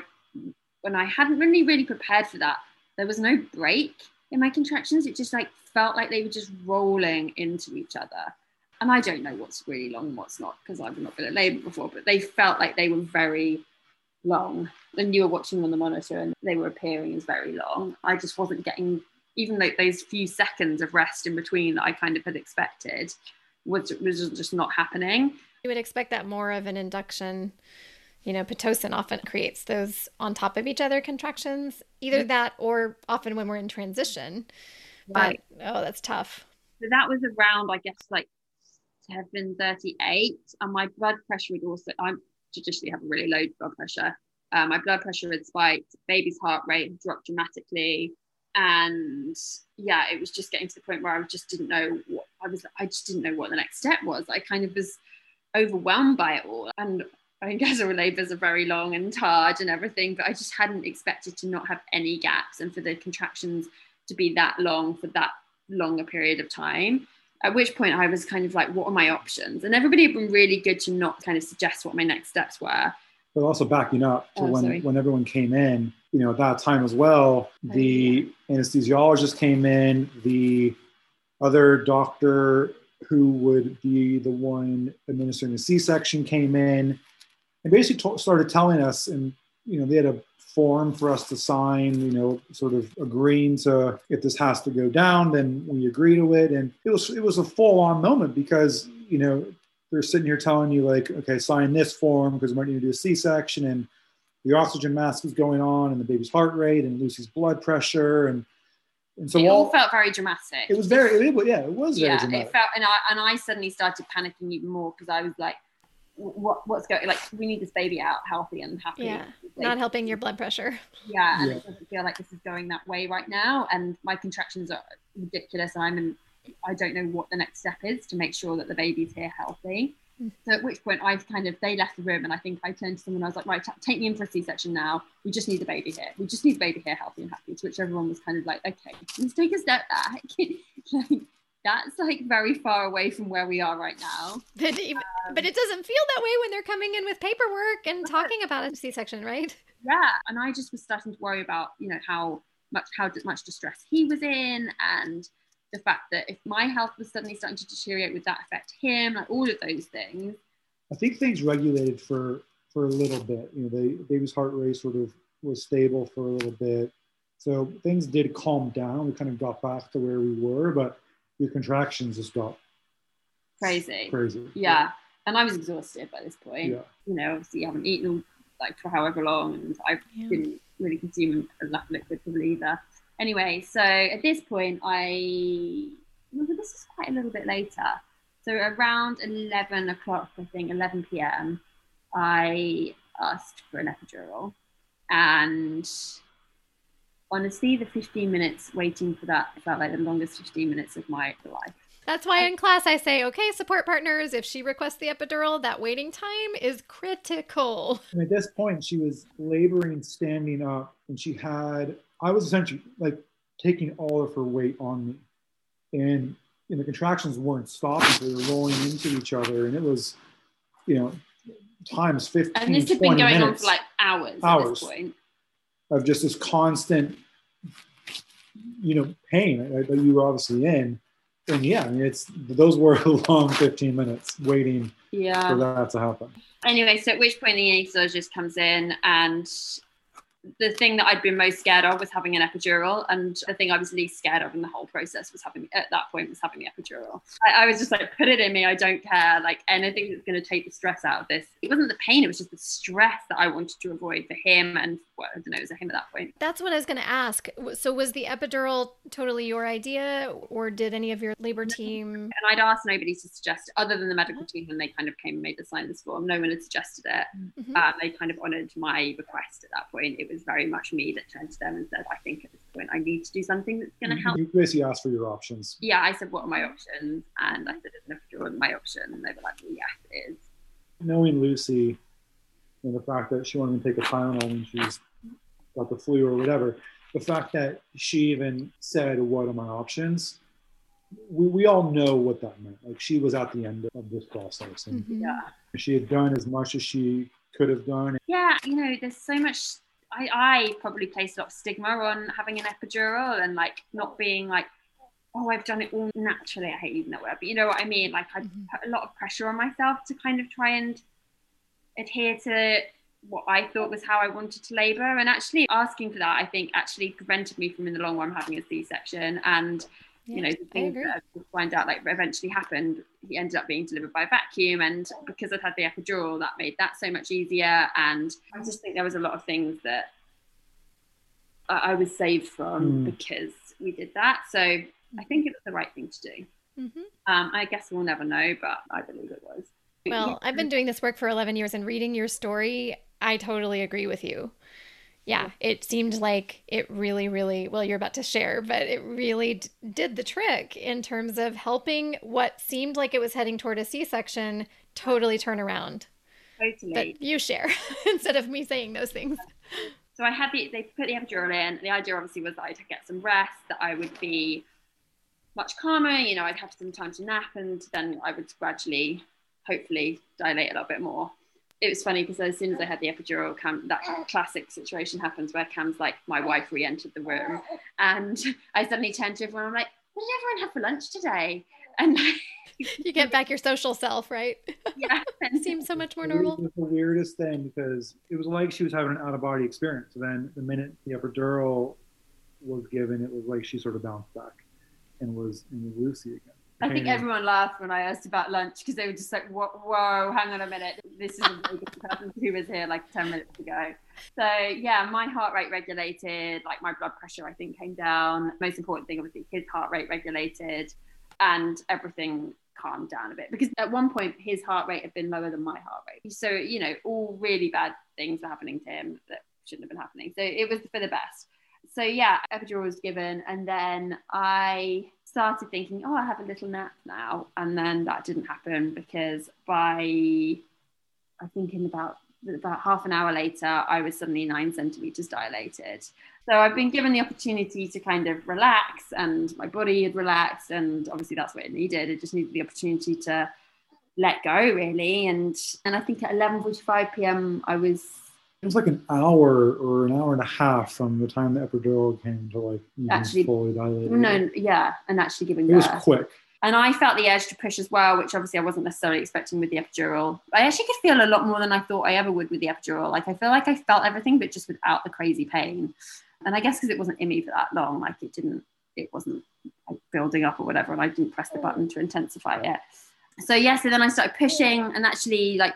when I hadn't really, really prepared for that, there was no break in my contractions. It just like felt like they were just rolling into each other. And I don't know what's really long and what's not because I've not been at labor before, but they felt like they were very long. And you were watching them on the monitor and they were appearing as very long. I just wasn't getting even like those few seconds of rest in between that I kind of had expected was was just not happening. You would expect that more of an induction. You know, pitocin often creates those on top of each other contractions, either that or often when we're in transition. Right. But oh, that's tough. So that was around, I guess, like seven thirty-eight, and my blood pressure would also. I'm traditionally have a really low blood pressure. Uh, my blood pressure had spiked. Baby's heart rate dropped dramatically and yeah it was just getting to the point where i just didn't know what i was i just didn't know what the next step was i kind of was overwhelmed by it all and i guess our labors are very long and hard and everything but i just hadn't expected to not have any gaps and for the contractions to be that long for that longer period of time at which point i was kind of like what are my options? And everybody had been really good to not kind of suggest what my next steps were. But also backing up to oh, when when everyone came in you know, at that time as well, oh, the anesthesiologist came in, the other doctor who would be the one administering the C-section came in and basically t- started telling us, and you know, they had a form for us to sign, you know, sort of agreeing to if this has to go down, then we agree to it. And it was it was a full on moment because you know they're sitting here telling you like, okay, sign this form because we might need to do a C-section and the oxygen mask is going on and the baby's heart rate and Lucy's blood pressure and and so it all, all felt very dramatic. It was very, it, yeah, it was yeah, It felt, and I and I suddenly started panicking even more because I was like, what what's going? Like, we need this baby out healthy and happy. Yeah, not helping your blood pressure. Yeah, and yeah. it doesn't feel like this is going that way right now, and my contractions are ridiculous. I'm in, I don't know what the next step is to make sure that the baby's here healthy. Mm. So at which point I kind of they left the room and I think I turned to someone I was like right t- take me in for a C-section now we just need the baby here we just need the baby here healthy and happy to which everyone was kind of like okay let's take a step back like that's like very far away from where we are right now but, even, um, but it doesn't feel that way when they're coming in with paperwork and talking about a C-section right yeah and I just was starting to worry about you know how much how much distress he was in and the fact that if my health was suddenly starting to deteriorate, would that affect him? Like all of those things. I think things regulated for for a little bit. You know, the baby's heart rate sort of was stable for a little bit. So things did calm down. We kind of got back to where we were, but your contractions just got crazy. Crazy. Yeah. And I was exhausted by this point. Yeah. You know, obviously you haven't eaten like for however long and I yeah. didn't really consume enough liquid probably either anyway, so at this point, I well, this is quite a little bit later. So around 11 o'clock, I think 11 p.m., I asked for an epidural, and honestly, the 15 minutes waiting for that felt like the longest 15 minutes of my life. That's why in class I say, okay, support partners, if she requests the epidural, that waiting time is critical. And at this point, she was laboring standing up, and she had, I was essentially like taking all of her weight on me. And, and the contractions weren't stopping, they were rolling into each other. And it was, you know, times 15 and this had been going on for like hours hours of just this constant you know pain that you were obviously in and yeah I mean, it's those were a long 15 minutes waiting yeah for that to happen anyway so at which point the anesthesiologist comes in and the thing that I'd been most scared of was having an epidural, and the thing I was least scared of in the whole process was having at that point was having the epidural. I, I was just like, put it in me. I don't care. Like anything that's going to take the stress out of this. It wasn't the pain; it was just the stress that I wanted to avoid for him and well, I don't know, him at that point. That's what I was going to ask. So was the epidural totally your idea, or did any of your labor team? And I'd asked nobody to suggest, other than the medical team, and they kind of came and made the sign this form. No one had suggested it. Mm-hmm. Uh, they kind of honoured my request at that point. It was very much me that turned to them and said, I think at this point I need to do something that's going to help. You basically asked for your options. Yeah, I said, what are my options? And I said, is an epidural my option? And they were like, well, yes, it is. Knowing Lucy and the fact that she wanted to take a Tylenol when she's got the flu or whatever, the fact that she even said, what are my options? We, we all know what that meant. Like she was at the end of this process and mm-hmm. yeah. she had done as much as she could have done. Yeah, you know, there's so much I, I probably placed a lot of stigma on having an epidural and like not being like, oh, I've done it all naturally. I hate using that word, but you know what I mean? Like I mm-hmm. put a lot of pressure on myself to kind of try and adhere to what I thought was how I wanted to labour. And actually asking for that, I think actually prevented me from in the long run having a C-section. And yeah, you know, the things that I find out like eventually happened, he ended up being delivered by vacuum. And because I'd had the epidural, that made that so much easier. And I just think there was a lot of things that I was saved from mm. because we did that. So I think it was the right thing to do. Mm-hmm. Um, I guess we'll never know, but I believe it was. Well, I've been doing this work for 11 years and reading your story, I totally agree with you yeah, it seemed like it really, really, well, you're about to share, but it really d- did the trick in terms of helping what seemed like it was heading toward a C section totally turn around. Totally. But you share instead of me saying those things. So I had the, they put the epidural in. The idea obviously was that I'd get some rest, that I would be much calmer, you know, I'd have some time to nap, and then I would gradually, hopefully, dilate a little bit more it was funny because as soon as I had the epidural, Cam, that classic situation happens where Cam's like, my wife re-entered the room, and I suddenly turned to everyone. I'm like, what did everyone have for lunch today? And you get back your social self, right? Yeah, it seems so much more normal. It was the weirdest thing because it was like she was having an out of body experience. then the minute the epidural was given, it was like she sort of bounced back and was in Lucy again. I think everyone laughed when I asked about lunch because they were just like, whoa, whoa, hang on a minute. This is a very different person who was here like 10 minutes ago. So, yeah, my heart rate regulated, like my blood pressure, I think, came down. Most important thing, obviously, his heart rate regulated and everything calmed down a bit because at one point his heart rate had been lower than my heart rate. So, you know, all really bad things were happening to him that shouldn't have been happening. So, it was for the best. So, yeah, epidural was given. And then I started thinking, oh, I have a little nap now. And then that didn't happen because by, I think in about about half an hour later, I was suddenly nine centimeters dilated. So I've been given the opportunity to kind of relax, and my body had relaxed, and obviously that's what it needed. It just needed the opportunity to let go, really. And and I think at 11:45 p.m. I was it was like an hour or an hour and a half from the time the epidural came to like actually fully dilated. No, yeah, and actually giving it birth. was quick. And I felt the urge to push as well, which obviously I wasn't necessarily expecting with the epidural. I actually could feel a lot more than I thought I ever would with the epidural. Like I feel like I felt everything, but just without the crazy pain. And I guess because it wasn't in me for that long, like it didn't, it wasn't like building up or whatever, and I didn't press the button to intensify it. So yeah, so then I started pushing, and actually like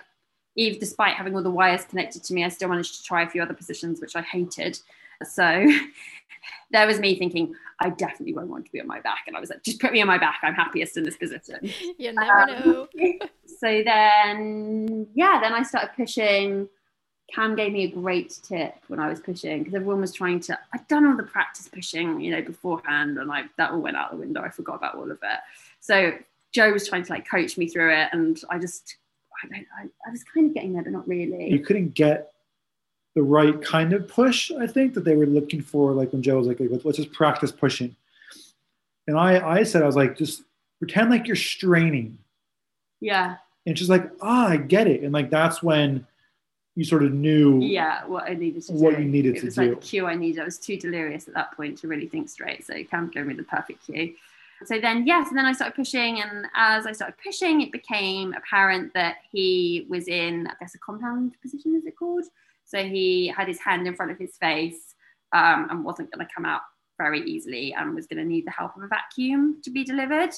Eve, despite having all the wires connected to me, I still managed to try a few other positions, which I hated. So there was me thinking, I definitely won't want to be on my back. And I was like, just put me on my back. I'm happiest in this position. You never um, know. so then, yeah, then I started pushing. Cam gave me a great tip when I was pushing because everyone was trying to. I'd done all the practice pushing, you know, beforehand, and like that all went out the window. I forgot about all of it. So Joe was trying to like coach me through it, and I just, I, I, I was kind of getting there, but not really. You couldn't get the right kind of push, I think, that they were looking for. Like when Joe was like, let's just practice pushing. And I, I said, I was like, just pretend like you're straining. Yeah. And she's like, ah, I get it. And like, that's when you sort of knew yeah what I needed to what do. you needed it to was do. like the cue I needed. I was too delirious at that point to really think straight. So Cam gave me the perfect cue. So then yes, and then I started pushing, and as I started pushing, it became apparent that he was in I guess a compound position, is it called? So he had his hand in front of his face um, and wasn't going to come out very easily and was going to need the help of a vacuum to be delivered.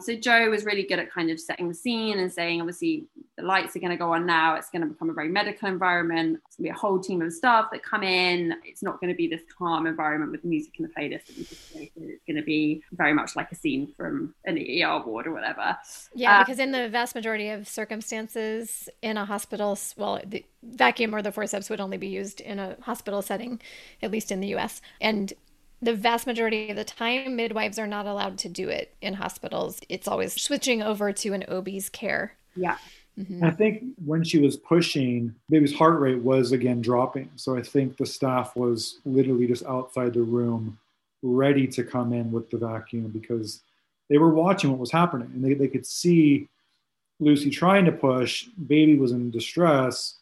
So Joe was really good at kind of setting the scene and saying, obviously, the lights are going to go on now. It's going to become a very medical environment. It's going to be a whole team of staff that come in. It's not going to be this calm environment with music in the playlist that we just created. It's going to be very much like a scene from an ER ward or whatever. Yeah, uh, because in the vast majority of circumstances in a hospital, well, the vacuum or the forceps would only be used in a hospital setting, at least in the US. And the vast majority of the time, midwives are not allowed to do it in hospitals. It's always switching over to an OB's care. Yeah. Mm-hmm. I think when she was pushing, baby's heart rate was again dropping. So I think the staff was literally just outside the room, ready to come in with the vacuum because they were watching what was happening and they, they could see Lucy trying to push. Baby was in distress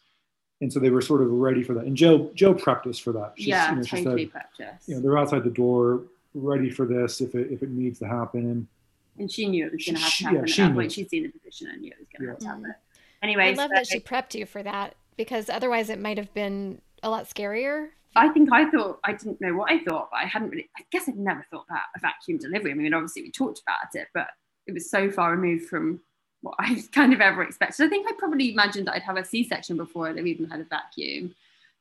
and so they were sort of ready for that. And Joe Joe prepped us for that. She's, yeah, you know, totally said, prepped us. You know, they're outside the door, ready for this if it if it needs to happen. And and she knew it was going to have to happen yeah, at that point. She'd seen the position and knew it was going to yeah. have to happen. Mm-hmm. Anyway, I love so, that she prepped you for that because otherwise it might have been a lot scarier. I think I thought I didn't know what I thought, but I hadn't really. I guess I'd never thought about a vacuum delivery. I mean, obviously we talked about it, but it was so far removed from what I kind of ever expected. I think I probably imagined that I'd have a C-section before I'd even had a vacuum.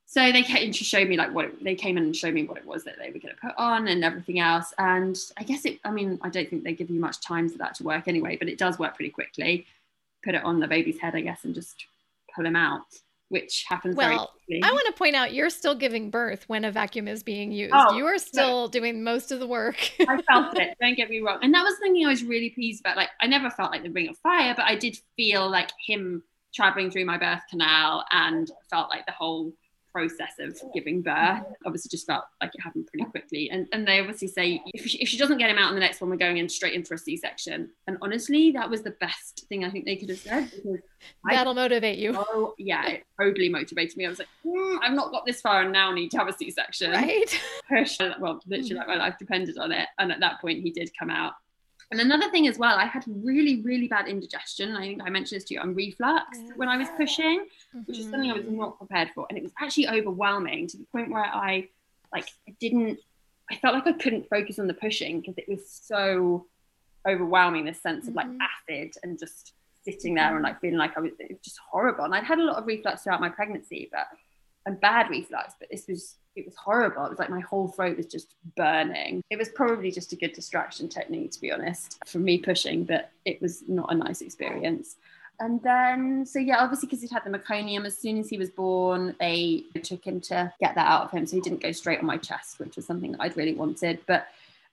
So they came to show me like what it, they came in and showed me what it was that they were going to put on and everything else. And I guess it. I mean, I don't think they give you much time for that to work anyway, but it does work pretty quickly. Put it on the baby's head, I guess, and just pull him out which happens well, I want to point out you're still giving birth when a vacuum is being used. Oh, you are still doing most of the work. I felt it. Don't get me wrong. And that was something I was really pleased about. Like I never felt like the ring of fire, but I did feel like him traveling through my birth canal and felt like the whole process of giving birth obviously just felt like it happened pretty quickly. And and they obviously say if she, if she doesn't get him out in the next one we're going in straight in for a c-section. And honestly that was the best thing i think they could have said because that'll I, motivate you. Oh yeah it totally motivated me. I was like mm, i've not got this far and now need to have a c-section. Right. Push well literally like my life depended on it. And at that point he did come out and another thing as well, I had really, really bad indigestion. I think I mentioned this to you on reflux when I was pushing, mm-hmm. which is something I was mm-hmm. not prepared for. And it was actually overwhelming to the point where I like didn't I felt like I couldn't focus on the pushing because it was so overwhelming, this sense of like mm-hmm. acid and just sitting there and like feeling like I was, was just horrible. And I'd had a lot of reflux throughout my pregnancy, but and bad reflux, but this was it was horrible. It was like my whole throat was just burning. It was probably just a good distraction technique, to be honest, for me pushing, but it was not a nice experience. And then, so yeah, obviously, because he'd had the meconium, as soon as he was born, they took him to get that out of him. So he didn't go straight on my chest, which was something that I'd really wanted. But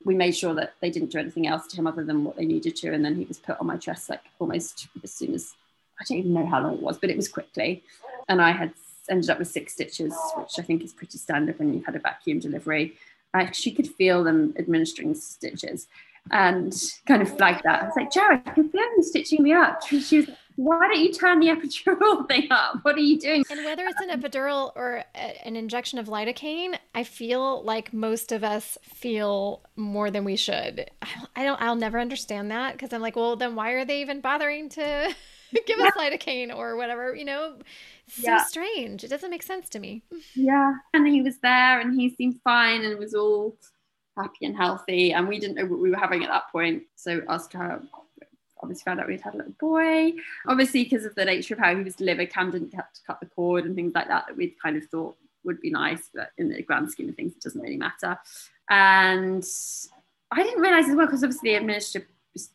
we made sure that they didn't do anything else to him other than what they needed to. And then he was put on my chest like almost as soon as I don't even know how long it was, but it was quickly. And I had ended up with six stitches, which I think is pretty standard when you've had a vacuum delivery. I, she could feel them administering stitches and kind of flagged that. I was like, Jared, I can feel you stitching me up. She was like, why don't you turn the epidural thing up? What are you doing? And whether it's an epidural or a, an injection of lidocaine, I feel like most of us feel more than we should. I don't, I'll never understand that because I'm like, well, then why are they even bothering to give us lidocaine or whatever? You know, so yeah. strange. It doesn't make sense to me. Yeah. And he was there and he seemed fine and was all happy and healthy. And we didn't know what we were having at that point. So asked her obviously found out we'd had a little boy. Obviously, because of the nature of how he was delivered, Cam didn't have to cut the cord and things like that that we'd kind of thought would be nice, but in the grand scheme of things, it doesn't really matter. And I didn't realize as well, because obviously they administered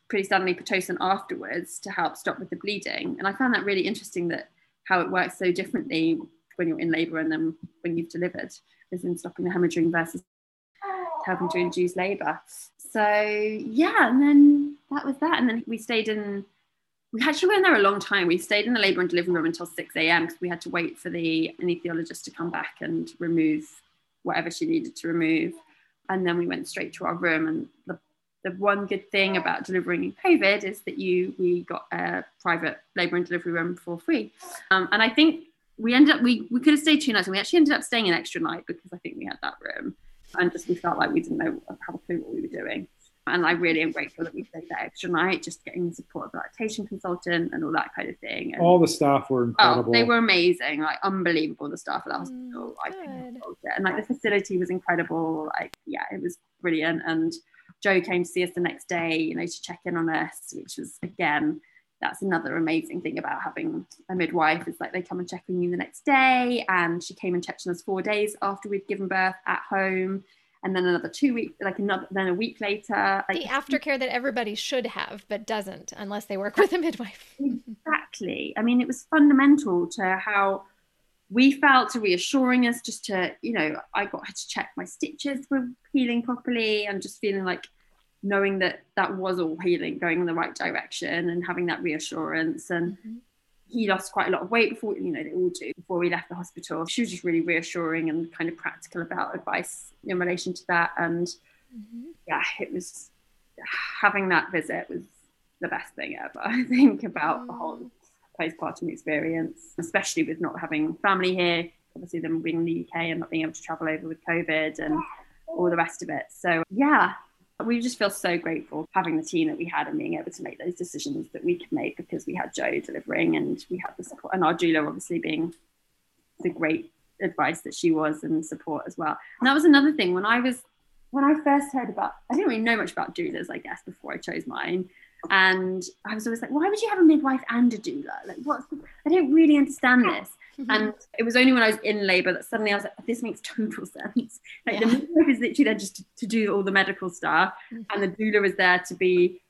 pretty suddenly Pitocin afterwards to help stop with the bleeding. And I found that really interesting that how it works so differently when you're in labour and then when you've delivered, as in stopping the hemorrhaging versus helping to induce labour. So yeah, and then that was that. And then we stayed in. We actually went there a long time. We stayed in the labour and delivery room until 6 a.m. because we had to wait for the anaesthetist to come back and remove whatever she needed to remove. And then we went straight to our room. And the, the one good thing about delivering in COVID is that you we got a private labour and delivery room for free. Um, and I think we ended up we, we could have stayed two nights and we actually ended up staying an extra night because I think we had that room and just we felt like we didn't know have a clue what we were doing. And I really am grateful that we stayed that extra night, just getting the support of the lactation consultant and all that kind of thing. And, all the staff were incredible. Oh, they were amazing, like unbelievable. The staff at the hospital, mm, I couldn't it. And like the facility was incredible. Like, yeah, it was brilliant. And Joe came to see us the next day, you know, to check in on us, which was again that's another amazing thing about having a midwife is like they come and check on you the next day and she came and checked on us four days after we'd given birth at home and then another two weeks like another then a week later like, the aftercare that everybody should have but doesn't unless they work with a midwife. Exactly. I mean it was fundamental to how we felt reassuring us just to you know i got her to check my stitches were healing properly and just feeling like knowing that that was all healing, going in the right direction, and having that reassurance. And mm-hmm. he lost quite a lot of weight before, you know, they all do before we left the hospital. She was just really reassuring and kind of practical about advice in relation to that. And mm-hmm. yeah, it was having that visit was the best thing ever. I think about the whole mm. Postpartum experience, especially with not having family here. Obviously, them being in the UK and not being able to travel over with COVID and all the rest of it. So yeah, we just feel so grateful having the team that we had and being able to make those decisions that we could make because we had Joe delivering and we had the support and our doula obviously being the great advice that she was and support as well. And that was another thing when I was when I first heard about I didn't really know much about doulas, I guess, before I chose mine. And I was always like, why would you have a midwife and a doula? Like, what's I don't really understand this. Mm-hmm. And it was only when I was in labor that suddenly I was like, this makes total sense. Like yeah. the midwife is literally there just to, to do all the medical stuff, mm-hmm. and the doula is there to be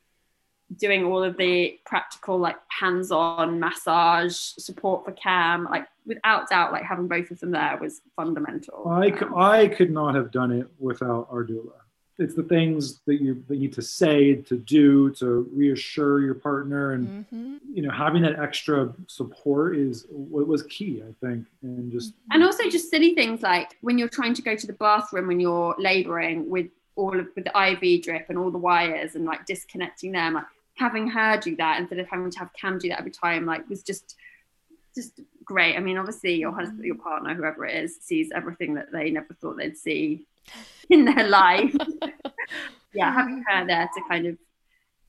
doing all of the practical, like hands-on massage support for Cam. Like without doubt, like having both of them there was fundamental. I, um, I could not have done it without our doula it's the things that you that you need to say to do to reassure your partner and mm-hmm. you know having that extra support is what was key i think and just mm-hmm. and also just silly things like when you're trying to go to the bathroom when you're laboring with all of with the iv drip and all the wires and like disconnecting them like having her do that instead of having to have cam do that every time like was just just great i mean obviously your husband your partner whoever it is sees everything that they never thought they'd see in their life. yeah, having her there to kind of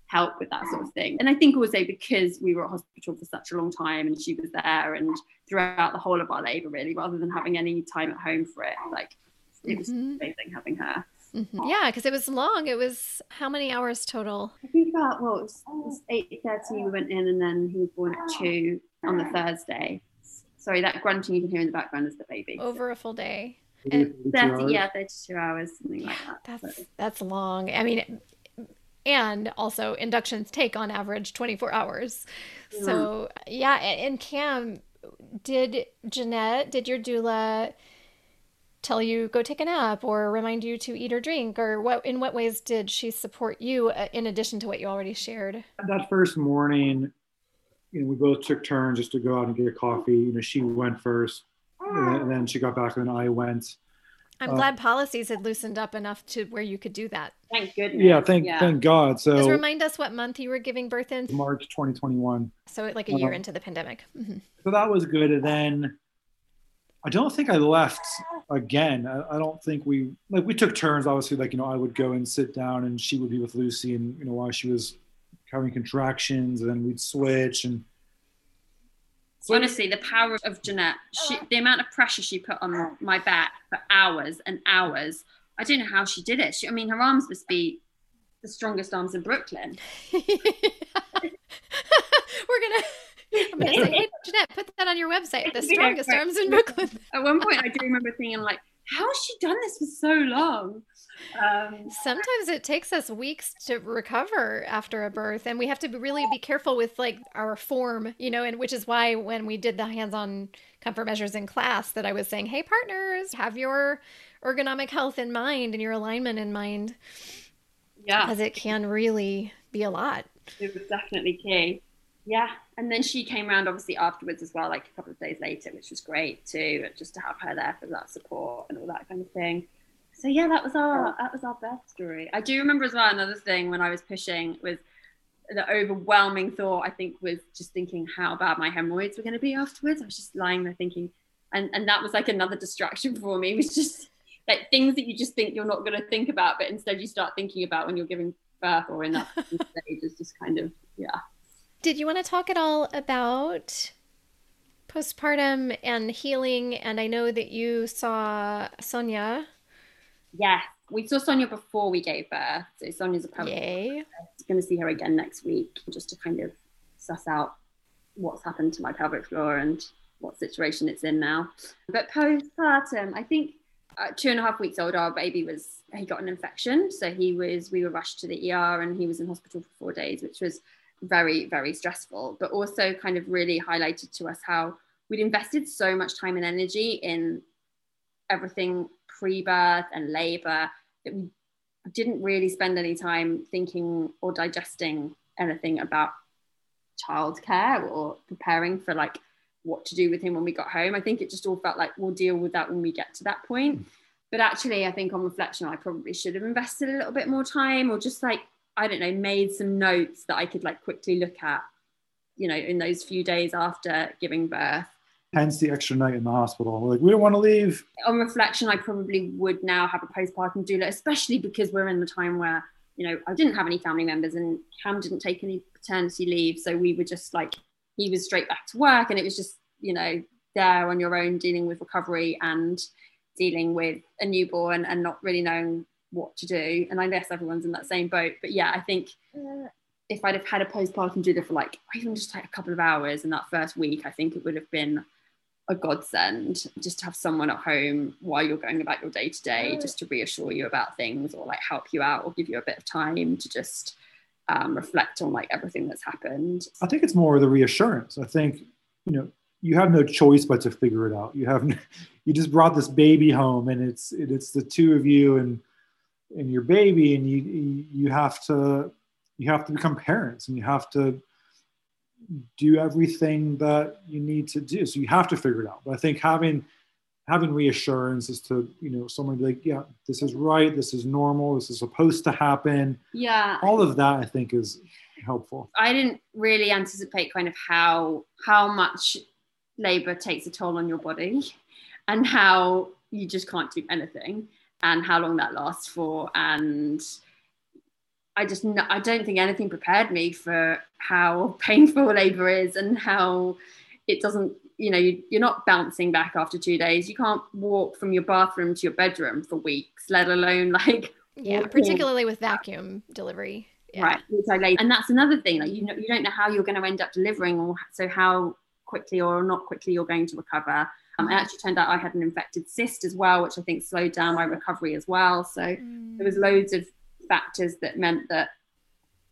help with that sort of thing. And I think also because we were at hospital for such a long time and she was there and throughout the whole of our labour really, rather than having any time at home for it, like it was mm-hmm. amazing having her. Mm-hmm. Yeah, because it was long. It was how many hours total? I think about well, it was, was eight thirty. We went in, and then he was born at two on the Thursday. Sorry, that grunting you can hear in the background is the baby. Over a full day. And 30, yeah, 32 hours, something like that. That's, that's long. I mean, and also inductions take on average 24 hours. Yeah. So, yeah. And Cam, did Jeanette, did your doula tell you go take a nap or remind you to eat or drink or what in what ways did she support you uh, in addition to what you already shared that first morning you know we both took turns just to go out and get a coffee you know she went first and then she got back and then I went. I'm uh, glad policies had loosened up enough to where you could do that. Thank goodness. Yeah, thank yeah. thank God. So Just remind us what month you were giving birth in. March 2021. So like a year uh, into the pandemic. Mm-hmm. So that was good. And then I don't think I left again. I, I, don't think we like we took turns. Obviously, like you know, I would go and sit down, and she would be with Lucy, and you know, while she was having contractions, and then we'd switch and honestly the power of jeanette she, the amount of pressure she put on my back for hours and hours i don't know how she did it she, i mean her arms must be the strongest arms in brooklyn we're gonna I'm gonna say, hey, Jeanette, put that on your website. The strongest arms in Brooklyn. At one point, I do remember thinking, like, how has she done this for so long? Um, Sometimes it takes us weeks to recover after a birth, and we have to really be careful with like our form, you know, and which is why when we did the hands-on comfort measures in class, that I was saying, "Hey, partners, have your ergonomic health in mind and your alignment in mind." Yeah, because it can really be a lot. It was definitely key. Yeah. And then she came around obviously afterwards as well, like a couple of days later, which was great too, just to have her there for that support and all that kind of thing. So yeah, that was our oh. that was our birth story. I do remember as well another thing when I was pushing was the overwhelming thought I think was just thinking how bad my hemorrhoids were going to be afterwards. I was just lying there thinking, and and that was like another distraction for me. It was just like things that you just think you're not going to think about, but instead you start thinking about when you're giving birth or in that stage is just kind of yeah. Did you want to talk at all about postpartum and healing? And I know that you saw Sonia. Yes, we saw Sonia before we gave birth. So Sonia's a. Yay. Going to see her again next week just to kind of suss out what's happened to my pelvic floor and what situation it's in now. But postpartum, I think uh, two and a half weeks old, our baby was he got an infection, so he was we were rushed to the ER and he was in hospital for four days, which was very, very stressful, but also kind of really highlighted to us how we'd invested so much time and energy in everything pre birth and labor that we didn't really spend any time thinking or digesting anything about childcare or preparing for like what to do with him when we got home. I think it just all felt like we'll deal with that when we get to that point. Hmm. But actually, I think on reflection, I probably should have invested a little bit more time or just like I don't know, made some notes that I could like quickly look at, you know, in those few days after giving birth. Hence the extra night in the hospital. Like, we don't want to leave. On reflection, I probably would now have a postpartum doula, especially because we're in the time where, you know, I didn't have any family members and Cam didn't take any paternity leave. So we were just like, he was straight back to work and it was just, you know, there on your own dealing with recovery and dealing with a newborn and not really knowing what to do. And I guess everyone's in that same boat. But yeah, I think if I'd have had a postpartum doula for like even just like a couple of hours in that first week, I think it would have been a godsend just to have someone at home while you're going about your day to day, just to reassure you about things or like help you out or give you a bit of time to just um, reflect on like everything that's happened. I think it's more the reassurance. I think, you know, you have no choice but to figure it out. You have, you just brought this baby home and it's, it's the two of you and and your baby and you you have to you have to become parents and you have to do everything that you need to do. So you have to figure it out. But i think having having reassurance is to you know someone be like yeah this is right this is normal this is supposed to happen. Yeah. All of that i think is helpful. I didn't really anticipate kind of how how much labor takes a toll on your body and how you just can't do anything and how long that lasts for and I just I don't think anything prepared me for how painful labor is and how it doesn't you know you, are not bouncing back after two days you can't walk from your bathroom to your bedroom for weeks let alone like yeah particularly with vacuum delivery yeah. right and that's another thing like you know you don't know how you're going to end up delivering or so how quickly or not quickly you're going to recover um, it actually turned out I had an infected cyst as well, which I think slowed down my recovery as well. So mm. there was loads of factors that meant that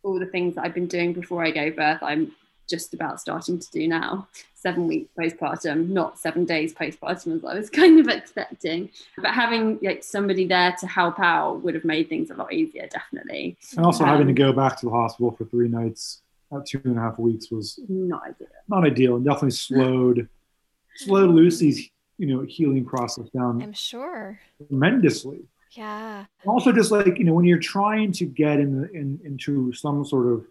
all the things that I've been doing before I gave birth, I'm just about starting to do now. Seven weeks postpartum, not seven days postpartum as I was kind of expecting. But having like somebody there to help out would have made things a lot easier, definitely. And also um, having to um, go back to the hospital for three nights at two and a half weeks was not ideal. Not ideal, and definitely slowed slowed Lucy's you know healing process down. I'm sure tremendously. Yeah. Also, just like you know, when you're trying to get in, the, in into some sort of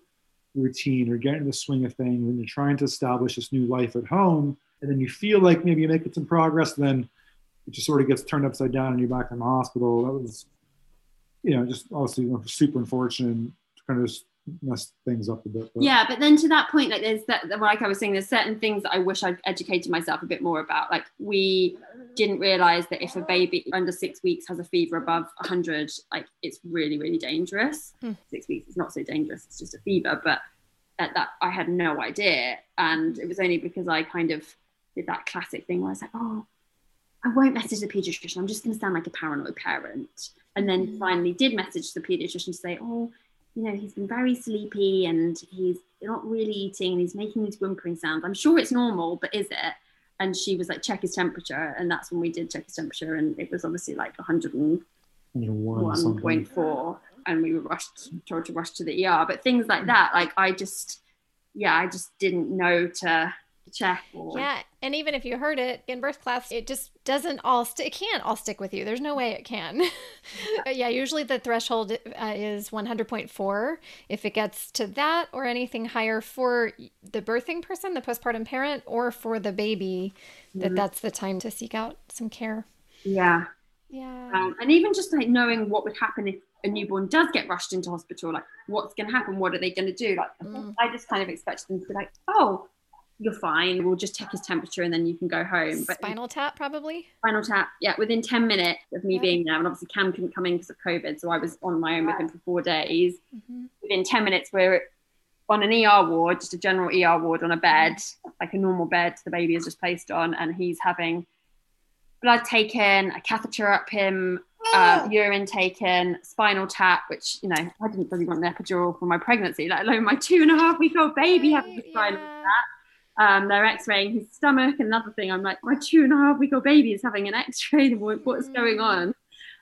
routine or get in the swing of things, and you're trying to establish this new life at home, and then you feel like maybe you're making some progress, then it just sort of gets turned upside down, and you're back in the hospital. That was, you know, just obviously you know, super unfortunate. To kind of just mess things up a bit. But. Yeah, but then to that point, like there's that, like I was saying, there's certain things that I wish I'd educated myself a bit more about. Like we didn't realize that if a baby under six weeks has a fever above 100, like it's really, really dangerous. Hmm. Six weeks is not so dangerous; it's just a fever. But at that, I had no idea, and it was only because I kind of did that classic thing where I was like, oh. I won't message the pediatrician. I'm just going to sound like a paranoid parent. And then hmm. finally did message the pediatrician to say, oh, you know, he's been very sleepy and he's not really eating and he's making these whimpering sounds. I'm sure it's normal, but is it? And she was like, check his temperature. And that's when we did check his temperature. And it was obviously like 101.4. and we were rushed told to rush to the ER. But things like that, like I just, yeah, I just didn't know to check. Or... Yeah, and even if you heard it in birth class, it just doesn't all st- it can't all stick with you. There's no way it can. yeah, usually the threshold uh, is 100.4. If it gets to that or anything higher for the birthing person, the postpartum parent, or for the baby, mm-hmm. that that's the time to seek out some care. Yeah. Yeah. Um, and even just like knowing what would happen if a newborn does get rushed into hospital, like what's going to happen? What are they going to do? Like, mm. I just kind of expected them to be like, oh, you're fine. We'll just check his temperature and then you can go home. But spinal tap, probably. Spinal tap, yeah. Within ten minutes of me yeah. being there, and obviously Cam couldn't come in because of COVID, so I was on my own with him for four days. Mm-hmm. Within ten minutes, we're on an ER ward, just a general ER ward on a bed, like a normal bed the baby is just placed on, and he's having blood taken, a catheter up him, uh, urine taken, spinal tap, which you know I didn't really want an epidural for my pregnancy, let alone my two and a half week old baby having a spinal yeah. tap um, they're x-raying his stomach. Another thing, I'm like, my two and a half week old baby is having an x-ray. What's going mm. on?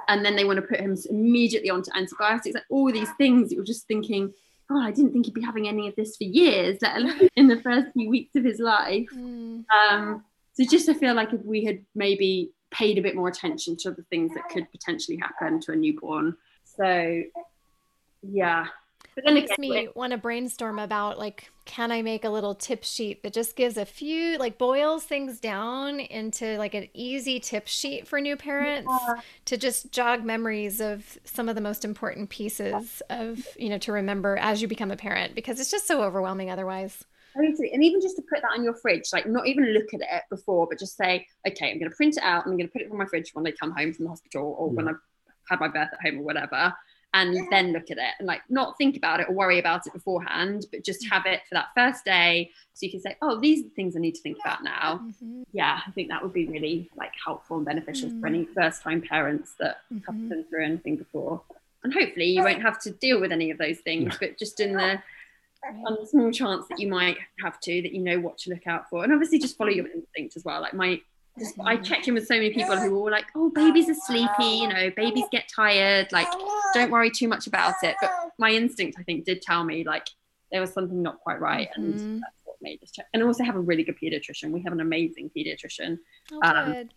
And then they want to put him immediately onto antibiotics. Like all these things, you're just thinking, oh, I didn't think he'd be having any of this for years, let alone in the first few weeks of his life. Mm. Um, so just to feel like if we had maybe paid a bit more attention to the things that could potentially happen to a newborn. So yeah, but then it makes me want to brainstorm about like, can I make a little tip sheet that just gives a few, like boils things down into like an easy tip sheet for new parents yeah. to just jog memories of some of the most important pieces of, you know, to remember as you become a parent because it's just so overwhelming otherwise. Totally. And even just to put that on your fridge, like not even look at it before, but just say, okay, I'm going to print it out and I'm going to put it on my fridge when I come home from the hospital or yeah. when I've had my birth at home or whatever and then look at it and like not think about it or worry about it beforehand, but just have it for that first day so you can say, oh, these are the things I need to think about now. Mm-hmm. Yeah, I think that would be really like helpful and beneficial mm-hmm. for any mm. first time parents that mm-hmm. haven't been through anything before. And hopefully you won't have to deal with any of those things, but just in the on the small chance that you might have to, that you know what to look out for. And obviously just follow your instinct as well. Like my just, I checked in with so many people who were like, "Oh, babies are sleepy. You know, babies get tired. Like, don't worry too much about it." But my instinct, I think, did tell me like there was something not quite right, and mm-hmm. that's what made us check. And also have a really good pediatrician. We have an amazing pediatrician. Oh, um, good.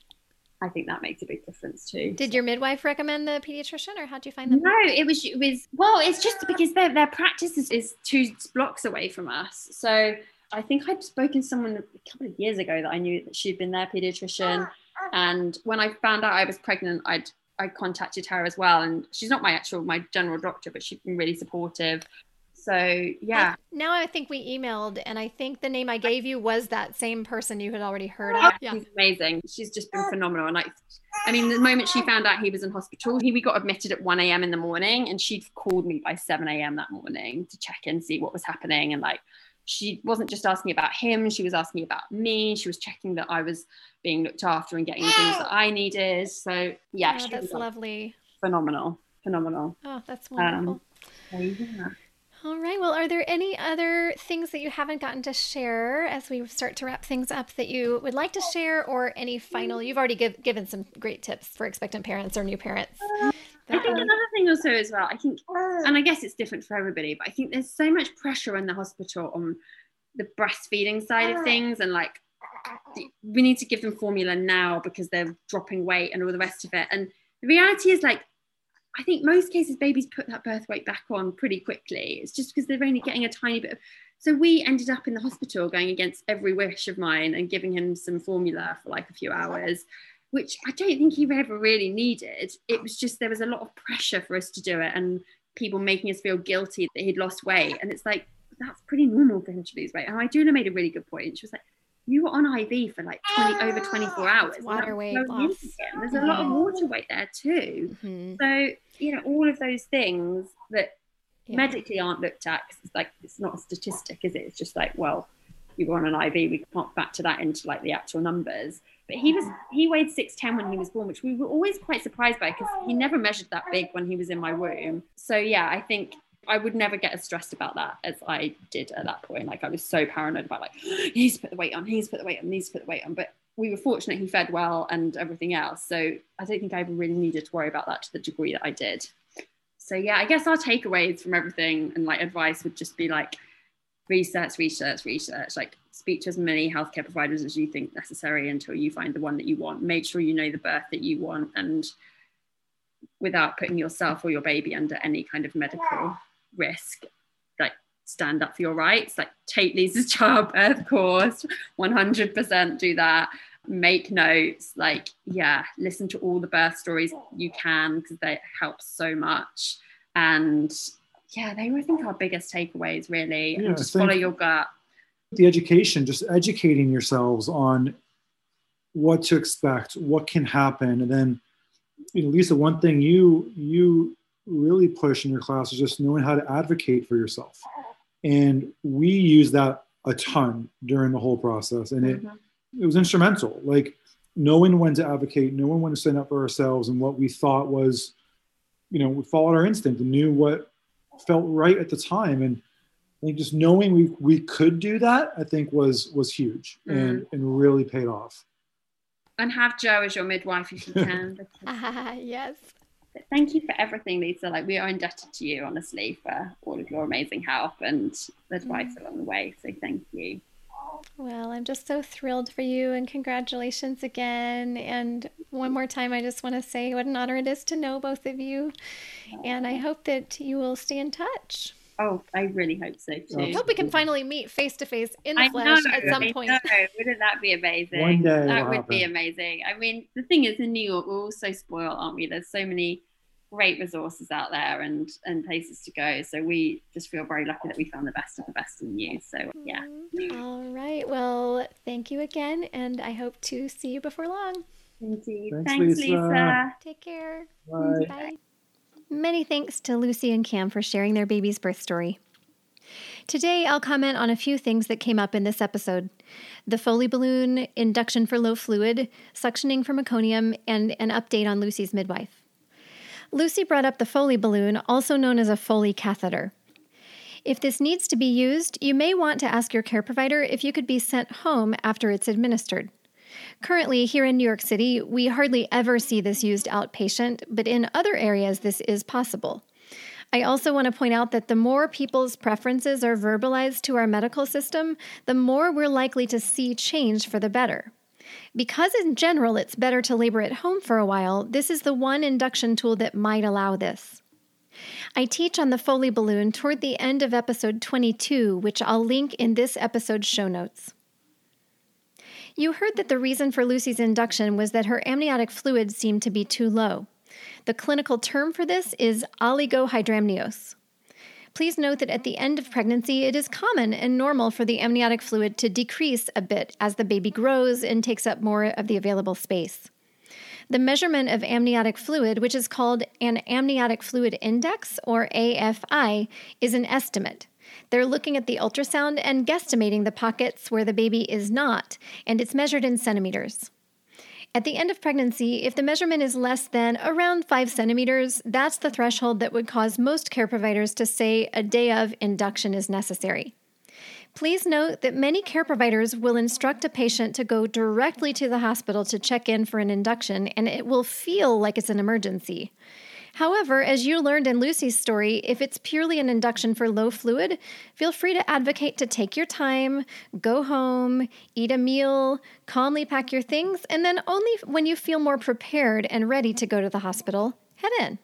I think that makes a big difference too. Did your midwife recommend the pediatrician, or how'd you find them? No, it was it was well. It's just because their their practice is, is two blocks away from us, so I think I'd spoken to someone a couple of years ago that I knew that she'd been their pediatrician. And when I found out I was pregnant, I'd I contacted her as well. And she's not my actual my general doctor, but she's been really supportive. So yeah. now I think we emailed, and I think the name I gave you was that same person you had already heard of. Yeah, she's amazing. She's just been phenomenal. And like, I mean, the moment she found out he was in hospital, he we got admitted at 1 a.m. in the morning, and she'd called me by 7 a.m. that morning to check in, see what was happening, and like she wasn't just asking about him, she was asking about me. She was checking that I was being looked after and getting the things that I needed. So yeah, oh, that's lovely. Phenomenal. Phenomenal. Oh, that's wonderful. Um, yeah. All right. Well, are there any other things that you haven't gotten to share as we start to wrap things up that you would like to share, or any final? You've already give, given some great tips for expectant parents or new parents. I think another thing also as well, I think, oh. and I guess it's different for everybody, but I think there's so much pressure in the hospital on the breastfeeding side of ah. things and like we need to give them formula now because they're dropping weight and all the rest of it. And the reality is like I think most cases babies put that birth weight back on pretty quickly. It's just because they're only getting a tiny bit of so we ended up in the hospital going against every wish of mine and giving him some formula for like a few hours which I don't think he ever really needed. It was just there was a lot of pressure for us to do it and people making us feel guilty that he'd lost weight. And it's like, that's pretty normal for him to lose weight. And Idula made a really good point. She was like, you were on IV for like 20 over 24 hours. Water weight loss. There's a lot of water weight there too. Mm-hmm. So, you know, all of those things that yeah. medically aren't looked at, because it's like, it's not a statistic, is it? It's just like, well, you were on an IV, we can't factor that into like the actual numbers. But he was he weighed six ten when he was born, which we were always quite surprised by because he never measured that big when he was in my womb. So yeah, I think I would never get as stressed about that as I did at that point. Like I was so paranoid about like he's put the weight on, he's put the weight on, he's put the weight on. But we were fortunate he fed well and everything else. So I don't think I ever really needed to worry about that to the degree that I did. so yeah, I guess our takeaways from everything and like advice would just be like research, research, research. Like speak to as many healthcare providers as you think necessary until you find the one that you want. Make sure you know the birth that you want and without putting yourself or your baby under any kind of medical risk. Like stand up for your rights. Like take Lisa's childbirth course, 100% do that make notes like yeah listen to all the birth stories you can because they help so much and yeah they were i think our biggest takeaways really yeah, and just follow your gut. The education just educating yourselves on what to expect what can happen and then you know, lisa one thing you you really push in your class is just knowing how to advocate for yourself. And we use that a ton during the whole process and it mm-hmm. it was instrumental. Like knowing when to advocate, knowing when to stand up for ourselves, and what we thought was, you know, we followed our instinct and knew what felt right at the time. And I think just knowing we we could do that, I think was was huge mm. and and really paid off. And have Joe as your midwife if you can. yes. Thank you for everything, Lisa. Like we are indebted to you, honestly, for all of your amazing help and advice mm. along the way. So thank you. Well, I'm just so thrilled for you and congratulations again. And one more time, I just want to say what an honor it is to know both of you. And I hope that you will stay in touch. Oh, I really hope so oh, too. I hope we can finally meet face to face in the I flesh know, at some I point. Know. Wouldn't that be amazing? One day that would happen. be amazing. I mean, the thing is, in New York, we're all so spoiled, aren't we? There's so many great resources out there and and places to go. So we just feel very lucky that we found the best of the best in you. So yeah. Mm-hmm. All right. Well, thank you again, and I hope to see you before long. Thank you. Thanks, Thanks Lisa. Lisa. Take care. Bye. Bye. Many thanks to Lucy and Cam for sharing their baby's birth story. Today, I'll comment on a few things that came up in this episode the Foley balloon, induction for low fluid, suctioning for meconium, and an update on Lucy's midwife. Lucy brought up the Foley balloon, also known as a Foley catheter. If this needs to be used, you may want to ask your care provider if you could be sent home after it's administered. Currently, here in New York City, we hardly ever see this used outpatient, but in other areas, this is possible. I also want to point out that the more people's preferences are verbalized to our medical system, the more we're likely to see change for the better. Because in general it's better to labor at home for a while, this is the one induction tool that might allow this. I teach on the Foley balloon toward the end of episode 22, which I'll link in this episode's show notes. You heard that the reason for Lucy's induction was that her amniotic fluid seemed to be too low. The clinical term for this is oligohydramnios. Please note that at the end of pregnancy, it is common and normal for the amniotic fluid to decrease a bit as the baby grows and takes up more of the available space. The measurement of amniotic fluid, which is called an amniotic fluid index or AFI, is an estimate. They're looking at the ultrasound and guesstimating the pockets where the baby is not, and it's measured in centimeters. At the end of pregnancy, if the measurement is less than around 5 centimeters, that's the threshold that would cause most care providers to say a day of induction is necessary. Please note that many care providers will instruct a patient to go directly to the hospital to check in for an induction, and it will feel like it's an emergency. However, as you learned in Lucy's story, if it's purely an induction for low fluid, feel free to advocate to take your time, go home, eat a meal, calmly pack your things, and then only when you feel more prepared and ready to go to the hospital, head in.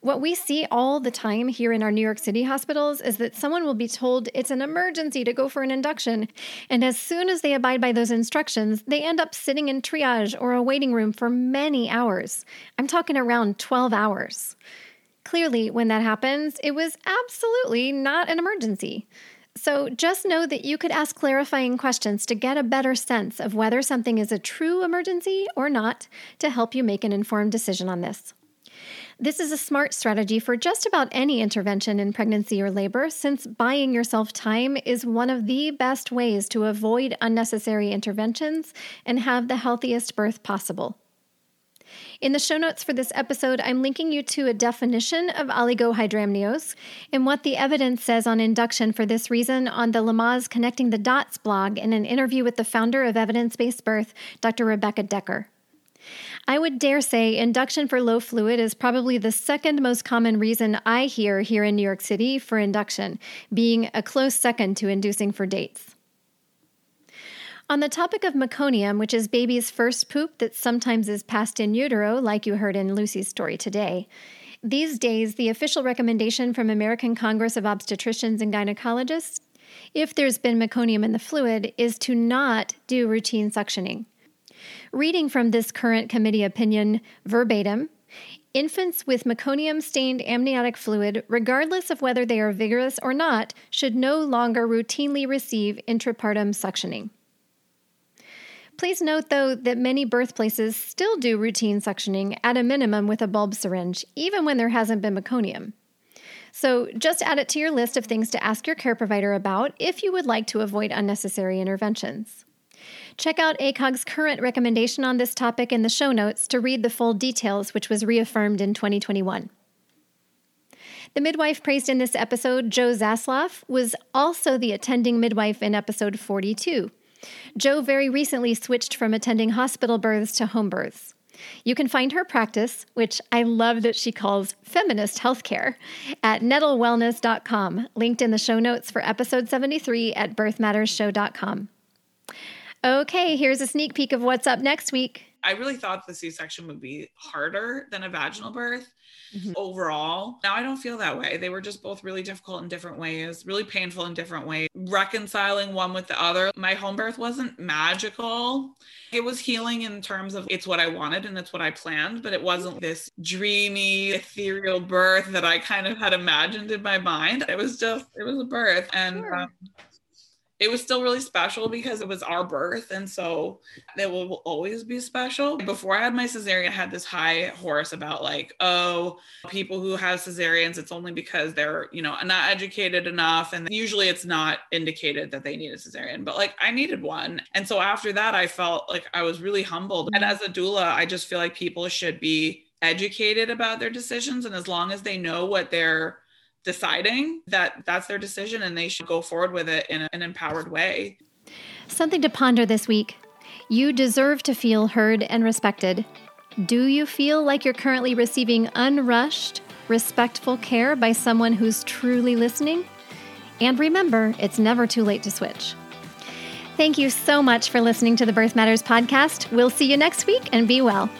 What we see all the time here in our New York City hospitals is that someone will be told it's an emergency to go for an induction, and as soon as they abide by those instructions, they end up sitting in triage or a waiting room for many hours. I'm talking around 12 hours. Clearly, when that happens, it was absolutely not an emergency. So just know that you could ask clarifying questions to get a better sense of whether something is a true emergency or not to help you make an informed decision on this. This is a smart strategy for just about any intervention in pregnancy or labor, since buying yourself time is one of the best ways to avoid unnecessary interventions and have the healthiest birth possible. In the show notes for this episode, I'm linking you to a definition of oligohydramnios and what the evidence says on induction for this reason on the Lamaze Connecting the Dots blog in an interview with the founder of Evidence Based Birth, Dr. Rebecca Dekker. I would dare say induction for low fluid is probably the second most common reason I hear here in New York City for induction, being a close second to inducing for dates. On the topic of meconium, which is baby's first poop that sometimes is passed in utero, like you heard in Lucy's story today, these days the official recommendation from American Congress of Obstetricians and Gynecologists, if there's been meconium in the fluid, is to not do routine suctioning. Reading from this current committee opinion verbatim, Infants with meconium stained amniotic fluid, regardless of whether they are vigorous or not, should no longer routinely receive intrapartum suctioning. Please note, though, that many birthplaces still do routine suctioning at a minimum with a bulb syringe, even when there hasn't been meconium. So just add it to your list of things to ask your care provider about if you would like to avoid unnecessary interventions. Check out ACOG's current recommendation on this topic in the show notes to read the full details, which was reaffirmed in 2021. The midwife praised in this episode, Joe Zasloff, was also the attending midwife in episode 42. Joe very recently switched from attending hospital births to home births. You can find her practice, which I love that she calls feminist healthcare, at nettlewellness.com, linked in the show notes for episode 73 at birthmattersshow.com. Okay, here's a sneak peek of what's up next week. I really thought the C section would be harder than a vaginal birth mm-hmm. overall. Now I don't feel that way. They were just both really difficult in different ways, really painful in different ways. Reconciling one with the other. My home birth wasn't magical. It was healing in terms of it's what I wanted and it's what I planned, but it wasn't this dreamy, ethereal birth that I kind of had imagined in my mind. It was just, it was a birth. And sure. um, it was still really special because it was our birth. And so it will always be special. Before I had my cesarean, I had this high horse about like, oh, people who have cesareans, it's only because they're, you know, not educated enough. And usually it's not indicated that they need a cesarean, but like I needed one. And so after that, I felt like I was really humbled. And as a doula, I just feel like people should be educated about their decisions. And as long as they know what they're deciding that that's their decision and they should go forward with it in an empowered way. Something to ponder this week. You deserve to feel heard and respected. Do you feel like you're currently receiving unrushed, respectful care by someone who's truly listening? And remember, it's never too late to switch. Thank you so much for listening to the Birth Matters podcast. We'll see you next week and be well.